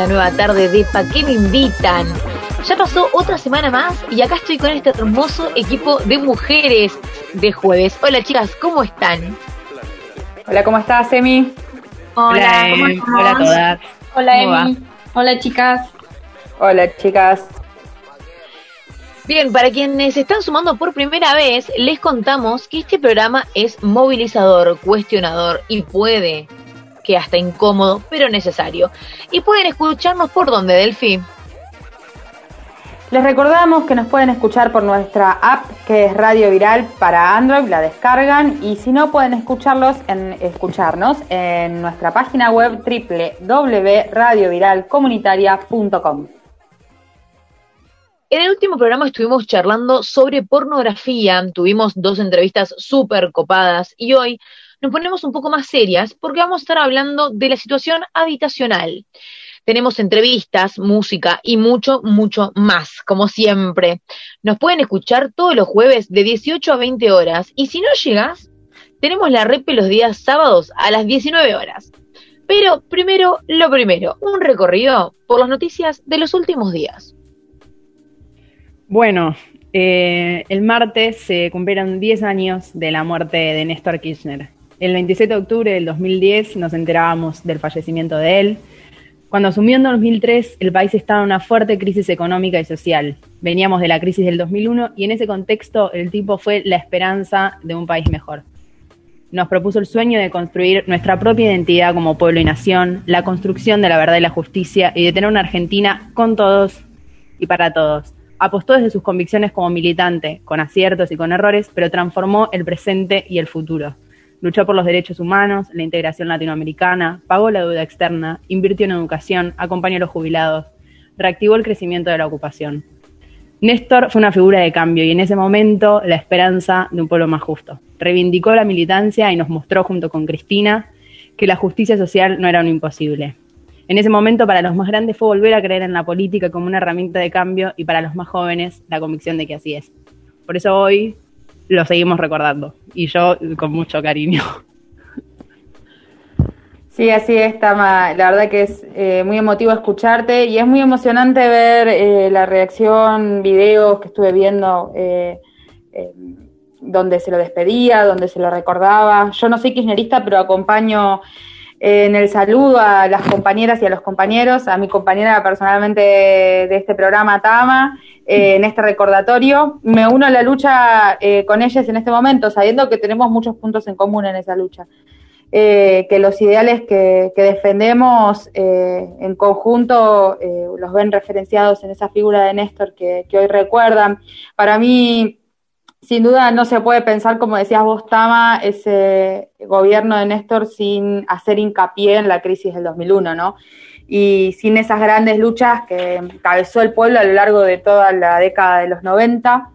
esta nueva tarde de Pa' qué me invitan. Ya pasó otra semana más y acá estoy con este hermoso equipo de mujeres de jueves. Hola chicas, ¿cómo están? Hola, ¿cómo estás, Emi? Hola, ¿cómo Hola, estás? hola a todas. Hola ¿Cómo Emi. Hola chicas. Hola, chicas. Bien, para quienes se están sumando por primera vez, les contamos que este programa es movilizador, cuestionador y puede que hasta incómodo, pero necesario. Y pueden escucharnos por donde, Delphi. Les recordamos que nos pueden escuchar por nuestra app que es Radio Viral para Android, la descargan y si no pueden escucharlos en escucharnos en nuestra página web www.radioviralcomunitaria.com. En el último programa estuvimos charlando sobre pornografía, tuvimos dos entrevistas súper copadas y hoy nos ponemos un poco más serias porque vamos a estar hablando de la situación habitacional. Tenemos entrevistas, música y mucho, mucho más, como siempre. Nos pueden escuchar todos los jueves de 18 a 20 horas y si no llegas, tenemos la repe los días sábados a las 19 horas. Pero primero, lo primero, un recorrido por las noticias de los últimos días. Bueno, eh, el martes se cumplieron 10 años de la muerte de Néstor Kirchner. El 27 de octubre del 2010 nos enterábamos del fallecimiento de él. Cuando asumió en 2003, el país estaba en una fuerte crisis económica y social. Veníamos de la crisis del 2001 y en ese contexto el tipo fue la esperanza de un país mejor. Nos propuso el sueño de construir nuestra propia identidad como pueblo y nación, la construcción de la verdad y la justicia y de tener una Argentina con todos y para todos. Apostó desde sus convicciones como militante, con aciertos y con errores, pero transformó el presente y el futuro. Luchó por los derechos humanos, la integración latinoamericana, pagó la deuda externa, invirtió en educación, acompañó a los jubilados, reactivó el crecimiento de la ocupación. Néstor fue una figura de cambio y en ese momento la esperanza de un pueblo más justo. Reivindicó la militancia y nos mostró junto con Cristina que la justicia social no era un imposible. En ese momento para los más grandes fue volver a creer en la política como una herramienta de cambio y para los más jóvenes la convicción de que así es. Por eso hoy lo seguimos recordando y yo con mucho cariño. Sí, así es, Tama. La verdad que es eh, muy emotivo escucharte y es muy emocionante ver eh, la reacción, videos que estuve viendo eh, eh, donde se lo despedía, donde se lo recordaba. Yo no soy kirchnerista, pero acompaño en el saludo a las compañeras y a los compañeros, a mi compañera personalmente de este programa, Tama, eh, en este recordatorio. Me uno a la lucha eh, con ellas en este momento, sabiendo que tenemos muchos puntos en común en esa lucha. Eh, que los ideales que, defendemos en conjunto los ven referenciados en esa figura de Néstor que hoy recuerdan. Para mí, sin duda, no se puede pensar, como decías vos, Tama, ese gobierno de Néstor sin hacer hincapié en la crisis del 2001, ¿no? Y sin esas grandes luchas que encabezó el pueblo a lo largo de toda la década de los 90.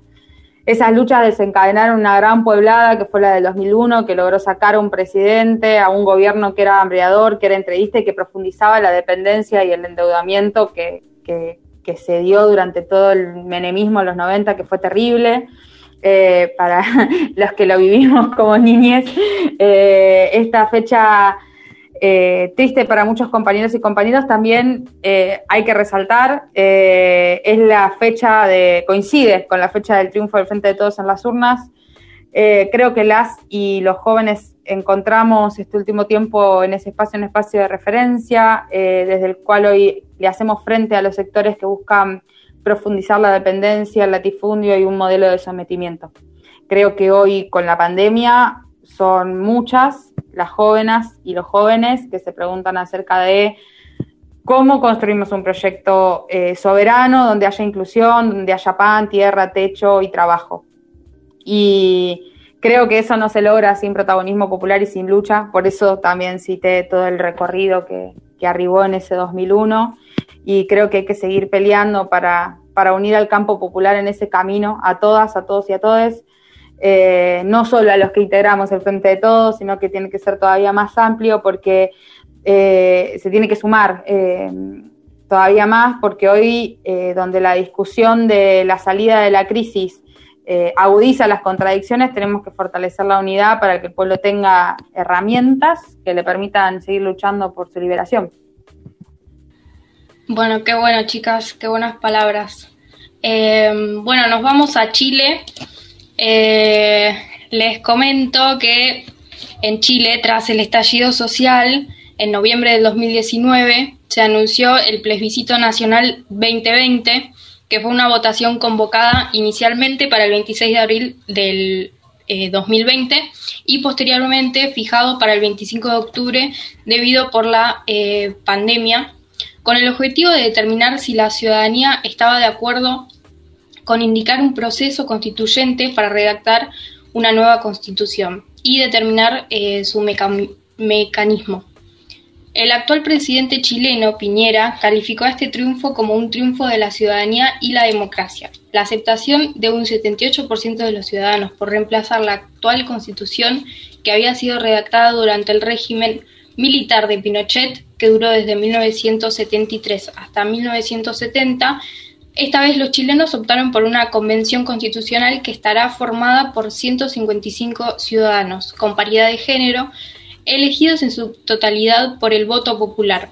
Esas luchas desencadenaron una gran pueblada que fue la del 2001, que logró sacar a un presidente, a un gobierno que era hambreador, que era entrevista y que profundizaba la dependencia y el endeudamiento que, que, que se dio durante todo el menemismo en los 90, que fue terrible. Eh, para los que lo vivimos como niñez, eh, esta fecha eh, triste para muchos compañeros y compañeras también hay que resaltar, es la fecha de, coincide con la fecha del triunfo del Frente de Todos en las urnas. Creo que las y los jóvenes encontramos este último tiempo en ese espacio, un espacio de referencia, desde el cual hoy le hacemos frente a los sectores que buscan profundizar la dependencia, el latifundio y un modelo de sometimiento. Creo que hoy con la pandemia son muchas las jóvenes y los jóvenes que se preguntan acerca de cómo construimos un proyecto eh, soberano donde haya inclusión, donde haya pan, tierra, techo y trabajo. Y creo que eso no se logra sin protagonismo popular y sin lucha, por eso también cité todo el recorrido que, que arribó en ese 2001 y creo que hay que seguir peleando para, para unir al campo popular en ese camino a todas, a todos y a todes eh, no solo a los que integramos el Frente de Todos, sino que tiene que ser todavía más amplio porque eh, se tiene que sumar eh, todavía más, porque hoy, eh, donde la discusión de la salida de la crisis agudiza las contradicciones, tenemos que fortalecer la unidad para que el pueblo tenga herramientas que le permitan seguir luchando por su liberación. Bueno, qué bueno, chicas, qué buenas palabras. Eh, bueno, nos vamos a Chile. Eh, les comento que en Chile, tras el estallido social, en noviembre del 2019, se anunció el plebiscito nacional 2020, que fue una votación convocada inicialmente para el 26 de abril del 2020 eh, y posteriormente fijado para el 25 de octubre debido por la eh, pandemia, con el objetivo de determinar si la ciudadanía estaba de acuerdo con indicar un proceso constituyente para redactar una nueva constitución y determinar eh, su mecanismo. El actual presidente chileno, Piñera, calificó a este triunfo como un triunfo de la ciudadanía y la democracia. La aceptación de un 78% de los ciudadanos por reemplazar la actual constitución que había sido redactada durante el régimen militar de Pinochet, que duró desde 1973 hasta 1970, esta vez los chilenos optaron por una convención constitucional que estará formada por 155 ciudadanos, con paridad de género, elegidos en su totalidad por el voto popular.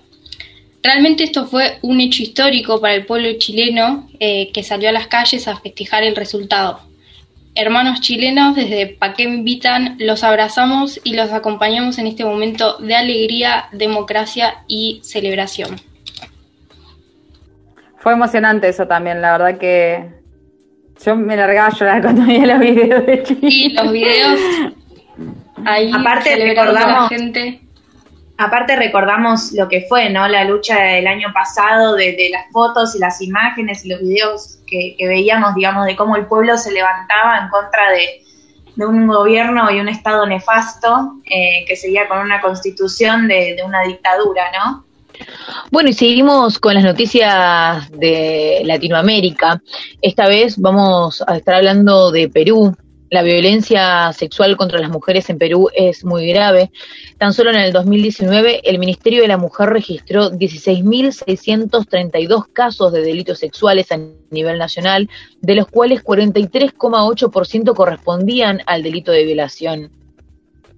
Realmente esto fue un hecho histórico para el pueblo chileno eh, que salió a las calles a festejar el resultado. Hermanos chilenos, desde Paqué Invitan, los abrazamos y los acompañamos en este momento de alegría, democracia y celebración. Fue emocionante eso también, la verdad que yo me largaba a llorar cuando veía los videos de Chile. Y los videos Ahí aparte recordamos, gente. Aparte recordamos lo que fue, ¿no? La lucha del año pasado, de, las fotos y las imágenes y los videos que, veíamos, digamos, de cómo el pueblo se levantaba en contra de, un gobierno y un Estado nefasto eh, que seguía con una constitución de, de una dictadura, ¿no? Bueno, y seguimos con las noticias de Latinoamérica. Esta vez vamos a estar hablando de Perú, la violencia sexual contra las mujeres en Perú es muy grave. Tan solo en el 2019 el Ministerio de la Mujer registró 16.632 casos de delitos sexuales a nivel nacional, de los cuales 43,8% correspondían al delito de violación.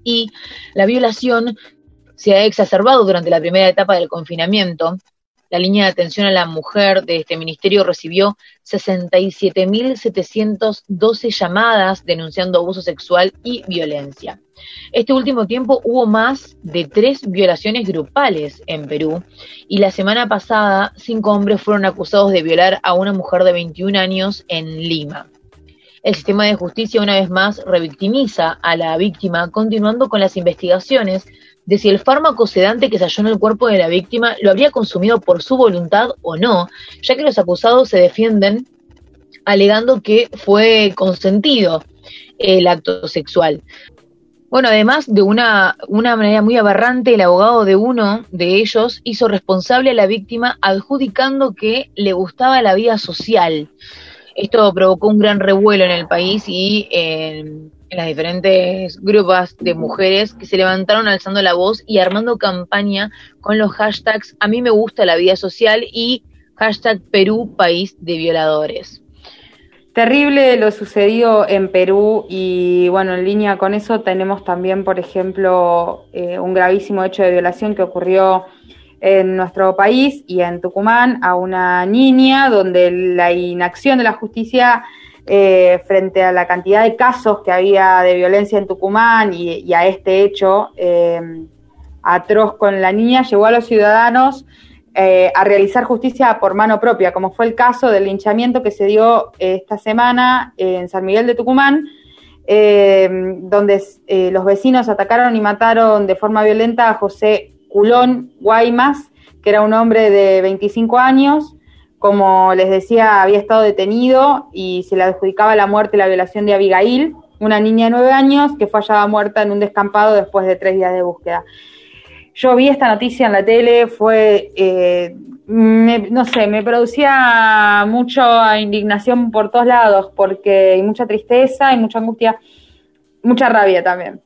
Y la violación se ha exacerbado durante la primera etapa del confinamiento, la línea de atención a la mujer de este ministerio recibió 67.712 llamadas denunciando abuso sexual y violencia. Este último tiempo hubo más de tres violaciones grupales en Perú y la semana pasada cinco hombres fueron acusados de violar a una mujer de 21 años en Lima. El sistema de justicia una vez más revictimiza a la víctima, continuando con las investigaciones de si el fármaco sedante que se halló en el cuerpo de la víctima lo habría consumido por su voluntad o no, ya que los acusados se defienden alegando que fue consentido el acto sexual. Bueno, además de una, una manera muy aberrante, el abogado de uno de ellos hizo responsable a la víctima adjudicando que le gustaba la vida social. Esto provocó un gran revuelo en el país y en las diferentes grupos de mujeres que se levantaron alzando la voz y armando campaña con los hashtags A mí me gusta la vida social y hashtag Perú país de violadores. Terrible lo sucedido en Perú y bueno, en línea con eso tenemos también, por ejemplo, eh, un gravísimo hecho de violación que ocurrió en nuestro país y en Tucumán a una niña donde la inacción de la justicia eh, frente a la cantidad de casos que había de violencia en Tucumán y, a este hecho eh, atroz con la niña, llevó a los ciudadanos eh, a realizar justicia por mano propia, como fue el caso del linchamiento que se dio esta semana en San Miguel de Tucumán, donde los vecinos atacaron y mataron de forma violenta a José Culón Guaymas, que era un hombre de 25 años, como les decía, había estado detenido y se le adjudicaba la muerte y la violación de Abigail, una niña de nueve años que fue hallada muerta en un descampado después de tres días de búsqueda. Yo vi esta noticia en la tele, fue, eh, no sé, me producía mucha indignación por todos lados, porque hay mucha tristeza y mucha angustia, mucha rabia también.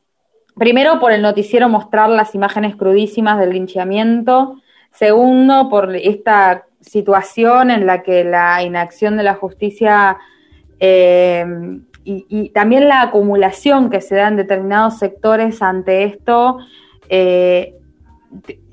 Primero, por el noticiero mostrar las imágenes crudísimas del linchamiento. Segundo, por esta situación en la que la inacción de la justicia eh, y, también la acumulación que se da en determinados sectores ante esto eh,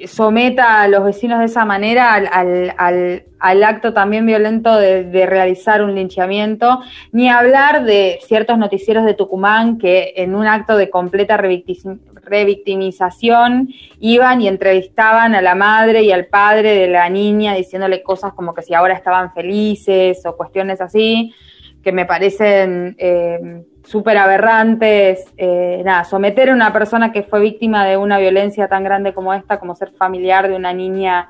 someta a los vecinos de esa manera al, al, al, acto también violento de, realizar un linchamiento, ni hablar de ciertos noticieros de Tucumán que en un acto de completa revictimización iban y entrevistaban a la madre y al padre de la niña diciéndole cosas como que si ahora estaban felices o cuestiones así, que me parecen... Eh, súper aberrantes, eh, nada, someter a una persona que fue víctima de una violencia tan grande como esta, como ser familiar de una niña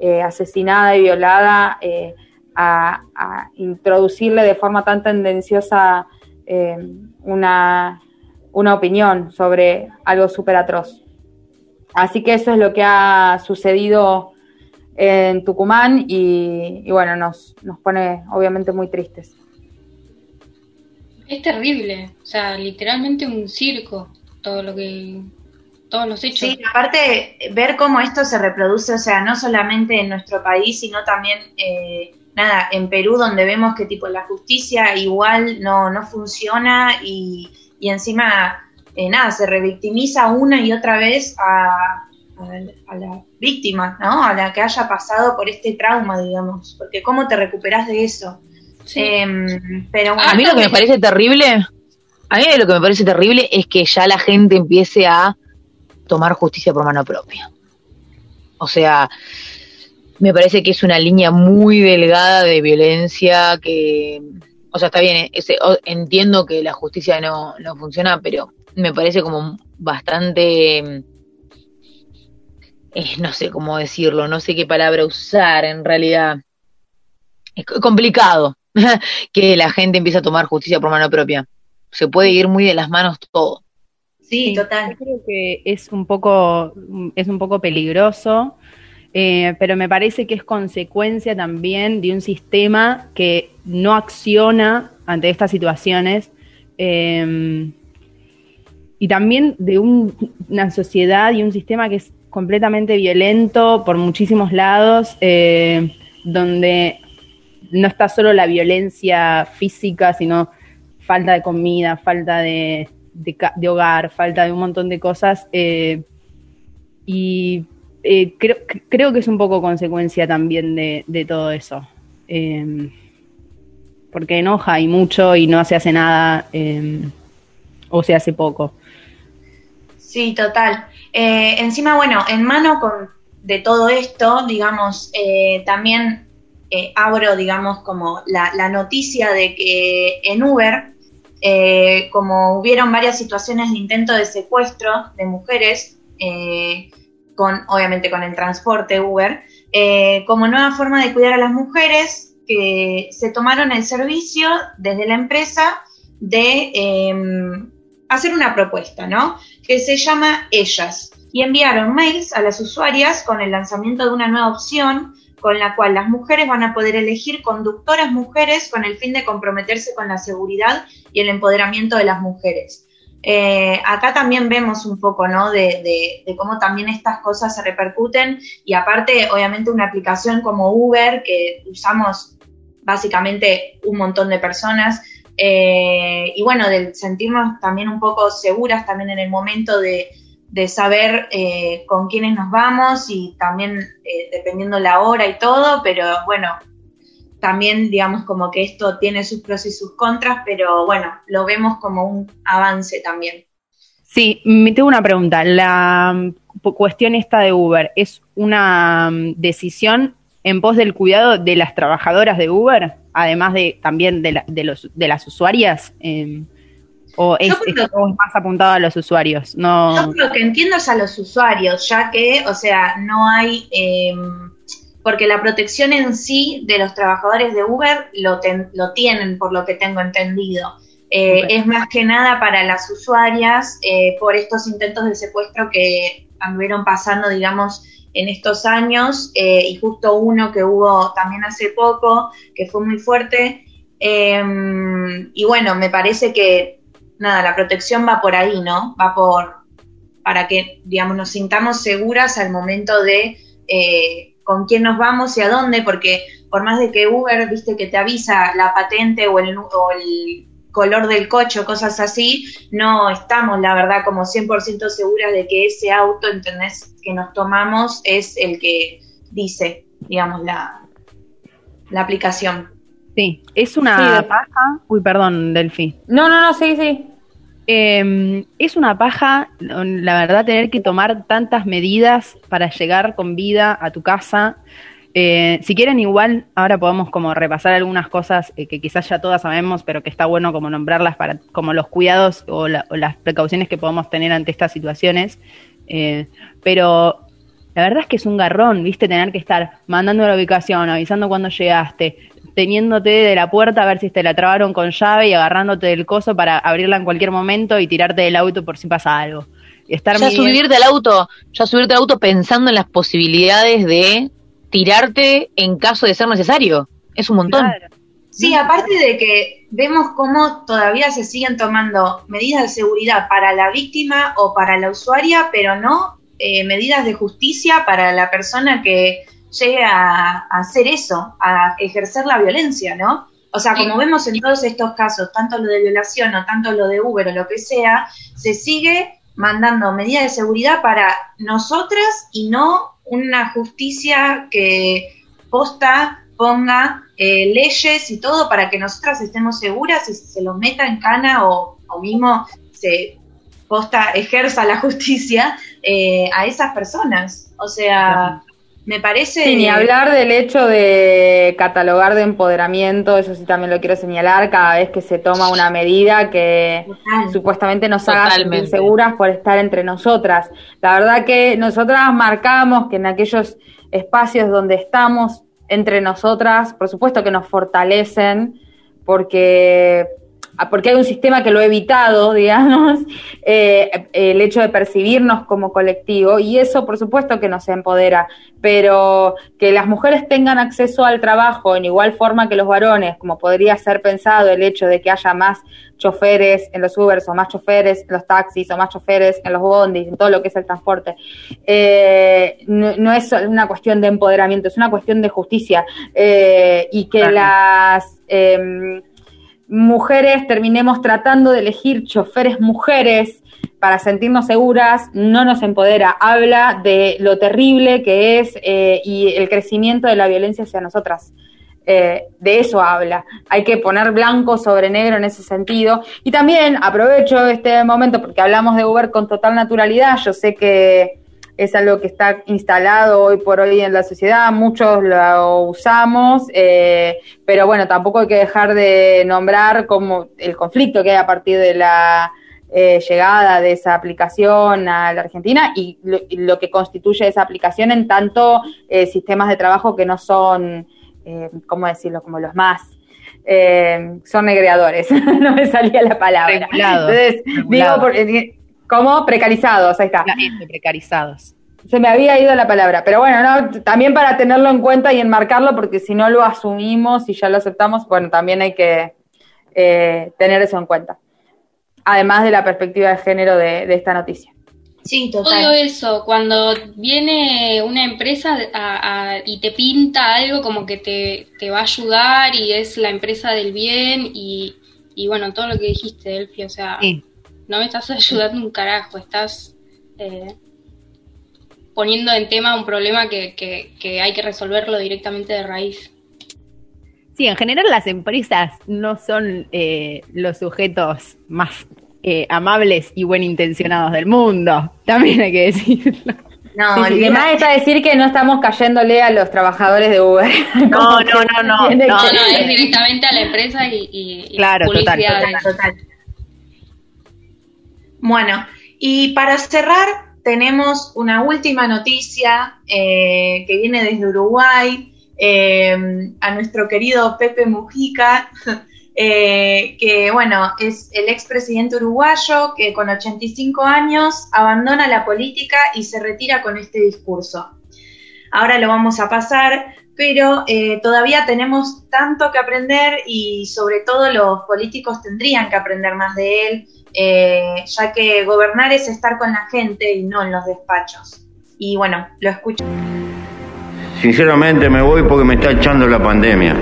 eh, asesinada y violada, eh, a, introducirle de forma tan tendenciosa una, una opinión sobre algo súper atroz. Así que eso es lo que ha sucedido en Tucumán y, y bueno, nos, nos pone obviamente muy tristes. Es terrible, o sea, literalmente un circo, todo lo que, todos los hechos. Sí, aparte, ver cómo esto se reproduce, o sea, no solamente en nuestro país, sino también, eh, nada, en Perú, donde vemos que tipo la justicia igual no, no funciona y, y encima, eh, nada, se revictimiza una y otra vez a, a, la víctima, ¿no? A la que haya pasado por este trauma, digamos, porque ¿cómo te recuperas de eso? Em, pero a mí lo que me parece terrible, a mí lo que me parece terrible es que ya la gente empiece a tomar justicia por mano propia. O sea, me parece que es una línea muy delgada de violencia que, o sea, está bien, entiendo que la justicia no, no funciona, pero me parece como bastante, eh, no sé cómo decirlo, no sé qué palabra usar en realidad. Es complicado, que la gente empieza a tomar justicia por mano propia. Se puede ir muy de las manos todo. Sí, total. Yo creo que es un poco, es un poco peligroso, eh, pero me parece que es consecuencia también de un sistema que no acciona ante estas situaciones. Eh, y también de una sociedad y un sistema que es completamente violento por muchísimos lados, eh, donde no está solo la violencia física, sino falta de comida, falta de, hogar, falta de un montón de cosas. Eh, y eh, creo, creo que es un poco consecuencia también de, todo eso. Em, porque enoja y mucho y no se hace nada em, o se hace poco. Sí, total. Eh, encima, bueno, en mano con, de todo esto, digamos, también eh, abro, digamos, como la, noticia de que en Uber, eh, como hubieron varias situaciones de intento de secuestro de mujeres, eh, con, obviamente con el transporte Uber, como nueva forma de cuidar a las mujeres, que se tomaron el servicio desde la empresa de em, hacer una propuesta, ¿no? Que se llama Ellas. Y enviaron mails a las usuarias con el lanzamiento de una nueva opción con la cual las mujeres van a poder elegir conductoras mujeres con el fin de comprometerse con la seguridad y el empoderamiento de las mujeres. Eh, acá también vemos un poco, ¿no? De, cómo también estas cosas se repercuten y aparte, obviamente, una aplicación como Uber que usamos básicamente un montón de personas eh, y bueno, de sentirnos también un poco seguras también en el momento de, de saber eh, con quiénes nos vamos y también eh, dependiendo la hora y todo, pero bueno, también digamos como que esto tiene sus pros y sus contras, pero bueno, lo vemos como un avance también. Sí, me tengo una pregunta. La mm, cuestión esta de Uber, ¿es una mm, decisión en pos del cuidado de las trabajadoras de Uber, además de también de, de, los, de las usuarias? Eh, ¿O es, más apuntado a los usuarios? No... Yo lo que entiendo es a los usuarios, ya que, o sea, no hay... Em, porque la protección en sí de los trabajadores de Uber lo, lo tienen, por lo que tengo entendido. Eh, es más que nada para las usuarias eh, por estos intentos de secuestro que anduvieron pasando, digamos, en estos años eh, y justo uno que hubo también hace poco, que fue muy fuerte. Em, y bueno, me parece que nada, la protección va por ahí, ¿no? Va por, para que, digamos, nos sintamos seguras al momento de eh, con quién nos vamos y a dónde, porque por más de que Uber, viste, que te avisa la patente o el, o color del coche cosas así, no estamos, la verdad, como 100% seguras de que ese auto, ¿entendés? Que nos tomamos es el que dice, digamos, la, la aplicación. Sí, es una paja. Uy, perdón, Delphi. No, no, no, sí, sí. Em, es una paja, la verdad, tener que tomar tantas medidas para llegar con vida a tu casa. Eh, si quieren, igual, ahora podemos como repasar algunas cosas eh, que quizás ya todas sabemos, pero que está bueno como nombrarlas para como los cuidados o, las precauciones que podemos tener ante estas situaciones. Eh, pero la verdad es que es un garrón, viste, tener que estar mandando la ubicación, avisando cuando llegaste, teniéndote de la puerta a ver si te la trabaron con llave y agarrándote del coso para abrirla en cualquier momento y tirarte del auto por si pasa algo. estar ya subirte al auto, ya subirte al auto pensando en las posibilidades de tirarte en caso de ser necesario. Es un montón. Sí, aparte de que vemos cómo todavía se siguen tomando medidas de seguridad para la víctima o para la usuaria, pero no eh, medidas de justicia para la persona que llegue a, hacer eso, a ejercer la violencia, ¿no? O sea, como vemos en todos estos casos, tanto lo de violación o tanto lo de Uber o lo que sea, se sigue mandando medidas de seguridad para nosotras y no una justicia que posta ponga eh, leyes y todo para que nosotras estemos seguras y se lo meta en cana o, o mismo se posta ejerza la justicia eh, a esas personas. O sea, me parece... Sí, ni hablar del hecho de catalogar de empoderamiento, eso sí también lo quiero señalar, cada vez que se toma una medida que supuestamente nos haga sentir seguras por estar entre nosotras. La verdad que nosotras marcamos que en aquellos espacios donde estamos entre nosotras, por supuesto que nos fortalecen, porque porque hay un sistema que lo ha evitado, digamos, eh, el hecho de percibirnos como colectivo, y eso por supuesto que nos empodera, pero que las mujeres tengan acceso al trabajo en igual forma que los varones, como podría ser pensado el hecho de que haya más choferes en los Ubers o más choferes en los taxis o más choferes en los bondis, en todo lo que es el transporte, eh, no, es una cuestión de empoderamiento, es una cuestión de justicia eh, y que las... Mujeres terminemos tratando de elegir choferes mujeres para sentirnos seguras, no nos empodera. Habla de lo terrible que es eh, y el crecimiento de la violencia hacia nosotras. Eh, de eso habla. Hay que poner blanco sobre negro en ese sentido. Y también aprovecho este momento porque hablamos de Uber con total naturalidad. Yo sé que es algo que está instalado hoy por hoy en la sociedad, muchos lo usamos, eh, pero bueno, tampoco hay que dejar de nombrar como el conflicto que hay a partir de la eh, llegada de esa aplicación a la Argentina y lo, que constituye esa aplicación en tanto eh, sistemas de trabajo que no son, ¿cómo decirlo?, como los más son negreadores, no me salía la palabra. Entonces, digo, porque ¿Cómo? Precarizados, ahí está. precarizados. Se me había ido la palabra, pero bueno, no, también para tenerlo en cuenta y enmarcarlo, porque si no lo asumimos y ya lo aceptamos, bueno, también hay que eh, tener eso en cuenta. Además de la perspectiva de género de, esta noticia. Sí, total. Todo eso, cuando viene una empresa y te pinta algo como que te, va a ayudar y es la empresa del bien y, y bueno, todo lo que dijiste, Delphi, o sea, no me estás ayudando un carajo, estás eh, poniendo en tema un problema que, que, hay que resolverlo directamente de raíz. Sí, en general las empresas no son eh, los sujetos más eh, amables y buen intencionados del mundo, también hay que decirlo. No, sí, más está decir que no estamos cayéndole a los trabajadores de Uber. No, no, no, no, no, no, es directamente a la empresa y, y, claro, total, total. Bueno, y para cerrar, tenemos una última noticia eh, que viene desde Uruguay, eh, a nuestro querido Pepe Mujica, eh, que bueno, es el expresidente uruguayo que con 85 años abandona la política y se retira con este discurso. Ahora lo vamos a pasar, pero todavía tenemos tanto que aprender y sobre todo los políticos tendrían que aprender más de él eh, ya que gobernar es estar con la gente y no en los despachos. Y bueno, lo escucho. Sinceramente me voy porque me está echando la pandemia.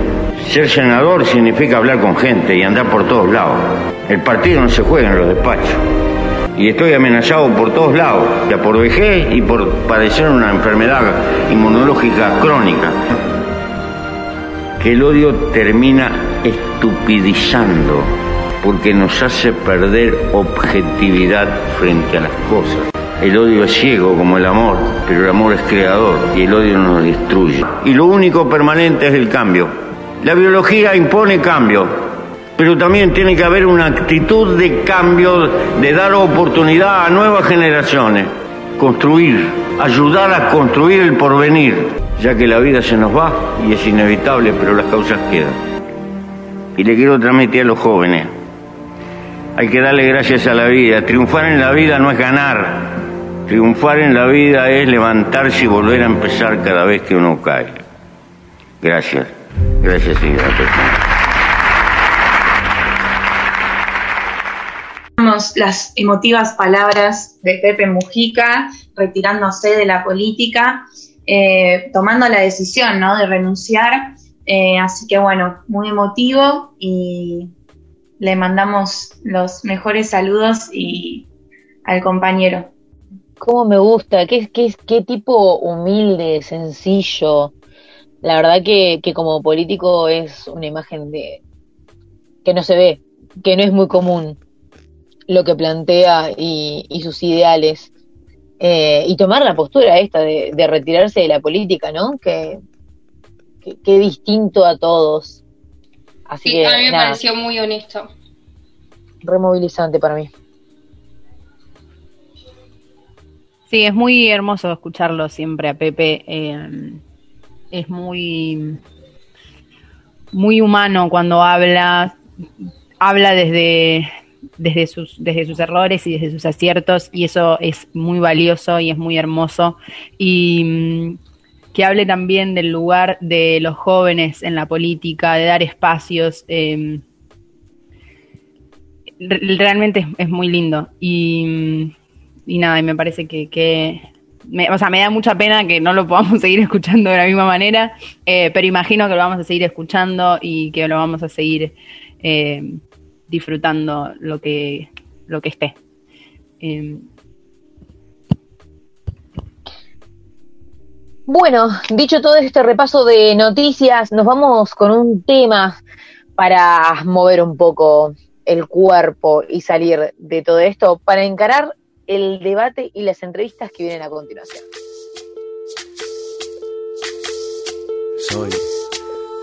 Ser senador significa hablar con gente y andar por todos lados. El partido no se juega en los despachos. Y estoy amenazado por todos lados, ya por vejez y por padecer una enfermedad inmunológica crónica. Que el odio termina estupidizando porque nos hace perder objetividad frente a las cosas. El odio es ciego como el amor, pero el amor es creador y el odio nos destruye. Y lo único permanente es el cambio. La biología impone cambio, pero también tiene que haber una actitud de cambio, de dar oportunidad a nuevas generaciones, construir, ayudar a construir el porvenir, ya que la vida se nos va y es inevitable, pero las causas quedan. Y le quiero transmitir a los jóvenes, hay que darle gracias a la vida. Triunfar en la vida no es ganar. Triunfar en la vida es levantarse y volver a empezar cada vez que uno cae. Gracias. Gracias, señora las emotivas palabras de Pepe Mujica, retirándose de la política, eh, tomando la decisión ¿no? de renunciar. Eh, así que bueno, muy emotivo y le mandamos los mejores saludos y al compañero. Cómo me gusta, qué, qué, qué tipo humilde, sencillo. La verdad que, como político es una imagen de que no se ve, que no es muy común lo que plantea y, y sus ideales. Eh, y tomar la postura esta de, de, retirarse de la política, ¿no? Que, que, distinto a todos. Así sí, a mí me pareció muy honesto. Removilizante para mí. Sí, es muy hermoso escucharlo siempre a Pepe. Eh, es muy, muy humano cuando habla. Habla desde, desde sus, desde sus errores y desde sus aciertos, y eso es muy valioso y es muy hermoso. Y que hable también del lugar de los jóvenes en la política, de dar espacios. Eh, realmente es, muy lindo. Y, y, nada, y me parece que, me, o sea, me da mucha pena que no lo podamos seguir escuchando de la misma manera, eh, pero imagino que lo vamos a seguir escuchando y que lo vamos a seguir eh, disfrutando lo que, lo que esté. Eh, Bueno, dicho todo este repaso de noticias, nos vamos con un tema para mover un poco el cuerpo y salir de todo esto, para encarar el debate y las entrevistas que vienen a continuación. Soy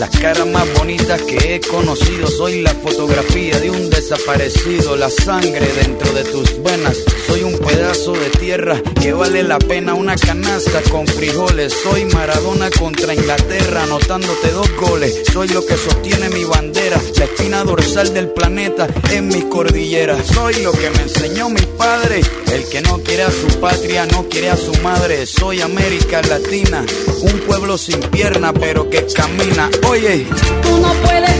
Las caras más bonitas que he conocido. Soy la fotografía de un desaparecido, la sangre dentro de tus venas. Soy un pedazo de tierra que vale la pena una canasta con frijoles. Soy Maradona contra Inglaterra, anotándote dos goles. Soy lo que sostiene mi bandera, la espina dorsal del planeta en mi cordillera. Soy lo que me enseñó mi padre. El que no quiere a su patria no quiere a su madre. Soy América Latina, un pueblo sin pierna pero que camina. Oye, no puedes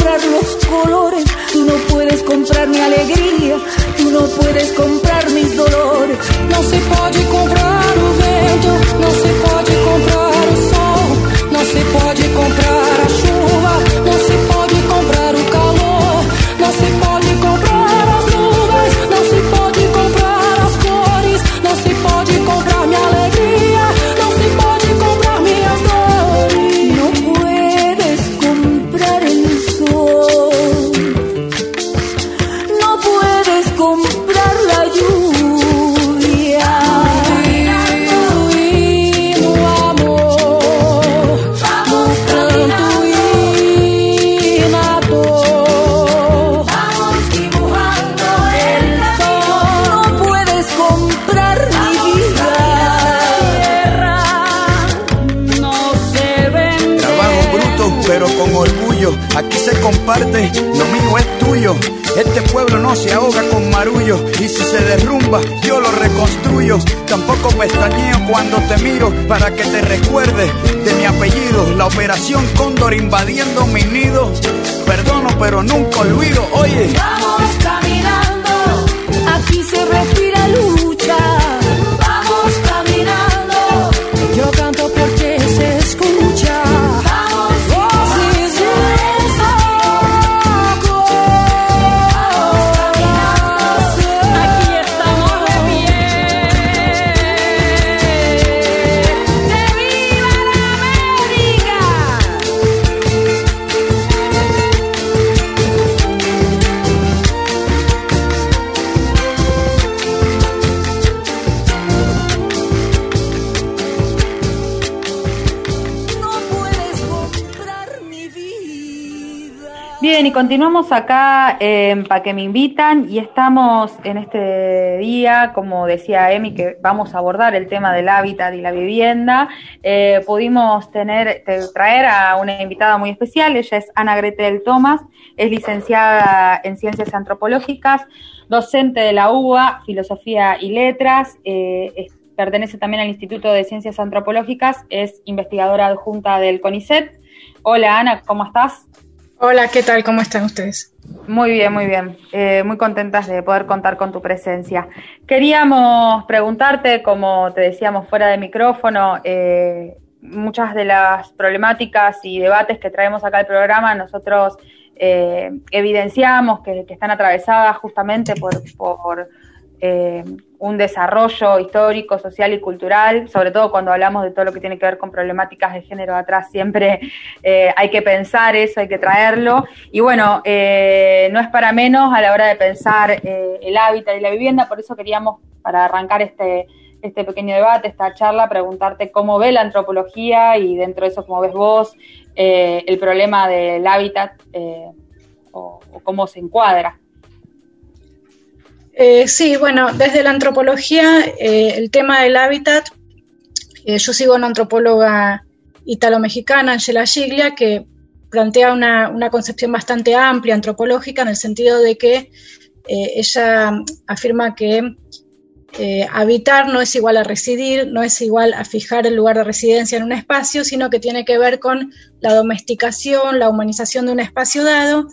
comprar los colores, tú no puedes comprar mi alegría, tú no puedes comprar mis dolores. Não se pode comprar se comparte, lo mío es tuyo. Este pueblo no se ahoga con marullo. Y si se derrumba, yo lo reconstruyo. Tampoco pestañeo cuando te miro para que te recuerdes de mi apellido. La operación Cóndor invadiendo mi nido. Perdono, pero nunca olvido. Oye. Vamos caminando, aquí se respira lucha. Continuamos acá en Pa' que me invitan y estamos en este día, como decía Emi, que vamos a abordar el tema del hábitat y la vivienda. Eh, pudimos tener, te- traer a una invitada muy especial, ella es Ana Gretel Tomás, es licenciada en Ciencias Antropológicas, docente de la UBA, Filosofía y Letras, eh, pertenece también al Instituto de Ciencias Antropológicas, es investigadora adjunta del CONICET. Hola Ana, ¿cómo estás? Hola, ¿qué tal? ¿Cómo están ustedes? Muy bien, muy bien. Eh, muy contentas de poder contar con tu presencia. Queríamos preguntarte, como te decíamos fuera de micrófono, eh, muchas de las problemáticas y debates que traemos acá al programa, nosotros eh, evidenciamos que, están atravesadas justamente por, por un desarrollo histórico, social y cultural, sobre todo cuando hablamos de todo lo que tiene que ver con problemáticas de género atrás, siempre eh, hay que pensar eso, hay que traerlo. Y bueno, eh, no es para menos a la hora de pensar eh, el hábitat y la vivienda, por eso queríamos, para arrancar este, este pequeño debate, esta charla, preguntarte cómo ve la antropología y dentro de eso cómo ves vos el problema del hábitat o cómo se encuadra. Eh, sí, bueno, desde la antropología, eh, el tema del hábitat, eh, yo sigo una antropóloga italo-mexicana, Angela Giglia, que plantea una, una concepción bastante amplia antropológica en el sentido de que eh, ella afirma que habitar no es igual a residir, no es igual a fijar el lugar de residencia en un espacio, sino que tiene que ver con la domesticación, la humanización de un espacio dado,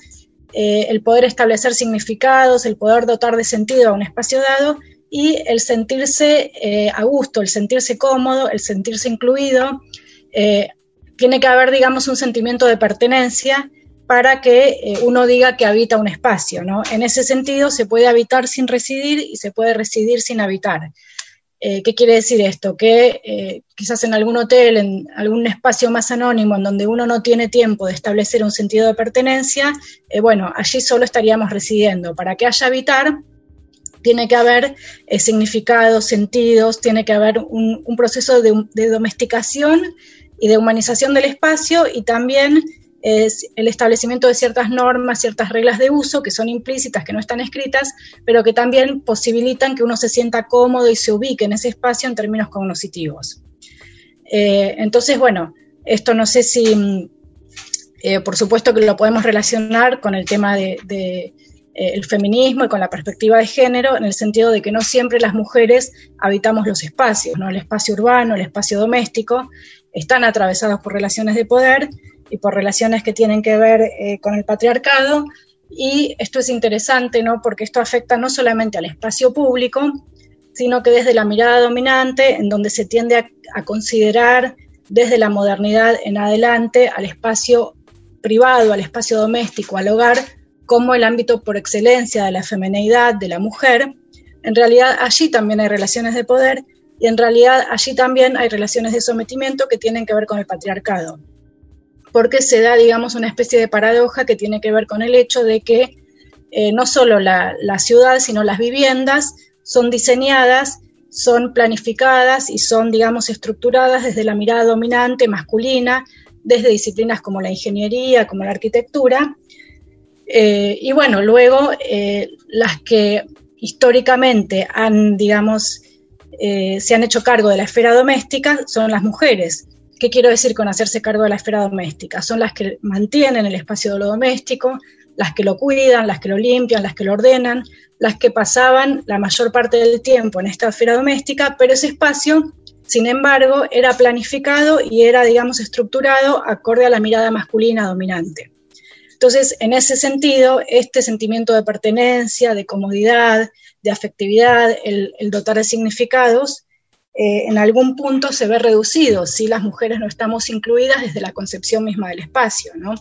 eh, el poder establecer significados, el poder dotar de sentido a un espacio dado y el sentirse eh, a gusto, el sentirse cómodo, el sentirse incluido. Eh, tiene que haber, digamos, un sentimiento de pertenencia para que uno diga que habita un espacio, ¿no? En ese sentido, se puede habitar sin residir y se puede residir sin habitar. Eh, ¿Qué quiere decir esto? Que eh, quizás en algún hotel, en algún espacio más anónimo, en donde uno no tiene tiempo de establecer un sentido de pertenencia, bueno, allí solo estaríamos residiendo. Para que haya habitar, tiene que haber significados, sentidos, tiene que haber un, proceso de domesticación y de humanización del espacio y también es el establecimiento de ciertas normas, ciertas reglas de uso que son implícitas, que no están escritas, pero que también posibilitan que uno se sienta cómodo y se ubique en ese espacio en términos cognitivos. Eh, entonces, bueno, esto no sé si, mm, eh, por supuesto que lo podemos relacionar con el tema de, eh, feminismo y con la perspectiva de género, en el sentido de que no siempre las mujeres habitamos los espacios, ¿no? el espacio urbano, el espacio doméstico, están atravesados por relaciones de poder y por relaciones que tienen que ver eh, con el patriarcado. Y esto es interesante, ¿no? Porque esto afecta no solamente al espacio público, sino que desde la mirada dominante, en donde se tiende a, considerar desde la modernidad en adelante al espacio privado, al espacio doméstico, al hogar, como el ámbito por excelencia de la femenidad, de la mujer. En realidad allí también hay relaciones de poder y en realidad allí también hay relaciones de sometimiento que tienen que ver con el patriarcado porque se da, digamos, una especie de paradoja que tiene que ver con el hecho de que eh, no solo la, ciudad, sino las viviendas son diseñadas, son planificadas y son, digamos, estructuradas desde la mirada dominante masculina, desde disciplinas como la ingeniería, como la arquitectura. Eh, y bueno, luego eh, las que históricamente han, digamos, se han hecho cargo de la esfera doméstica son las mujeres. ¿Qué quiero decir con hacerse cargo de la esfera doméstica? Son las que mantienen el espacio de lo doméstico, las que lo cuidan, las que lo limpian, las que lo ordenan, las que pasaban la mayor parte del tiempo en esta esfera doméstica, pero ese espacio, sin embargo, era planificado y era, digamos, estructurado acorde a la mirada masculina dominante. Entonces, en ese sentido, este sentimiento de pertenencia, de comodidad, de afectividad, el, el dotar de significados, eh, en algún punto se ve reducido si las mujeres no estamos incluidas desde la concepción misma del espacio, ¿no?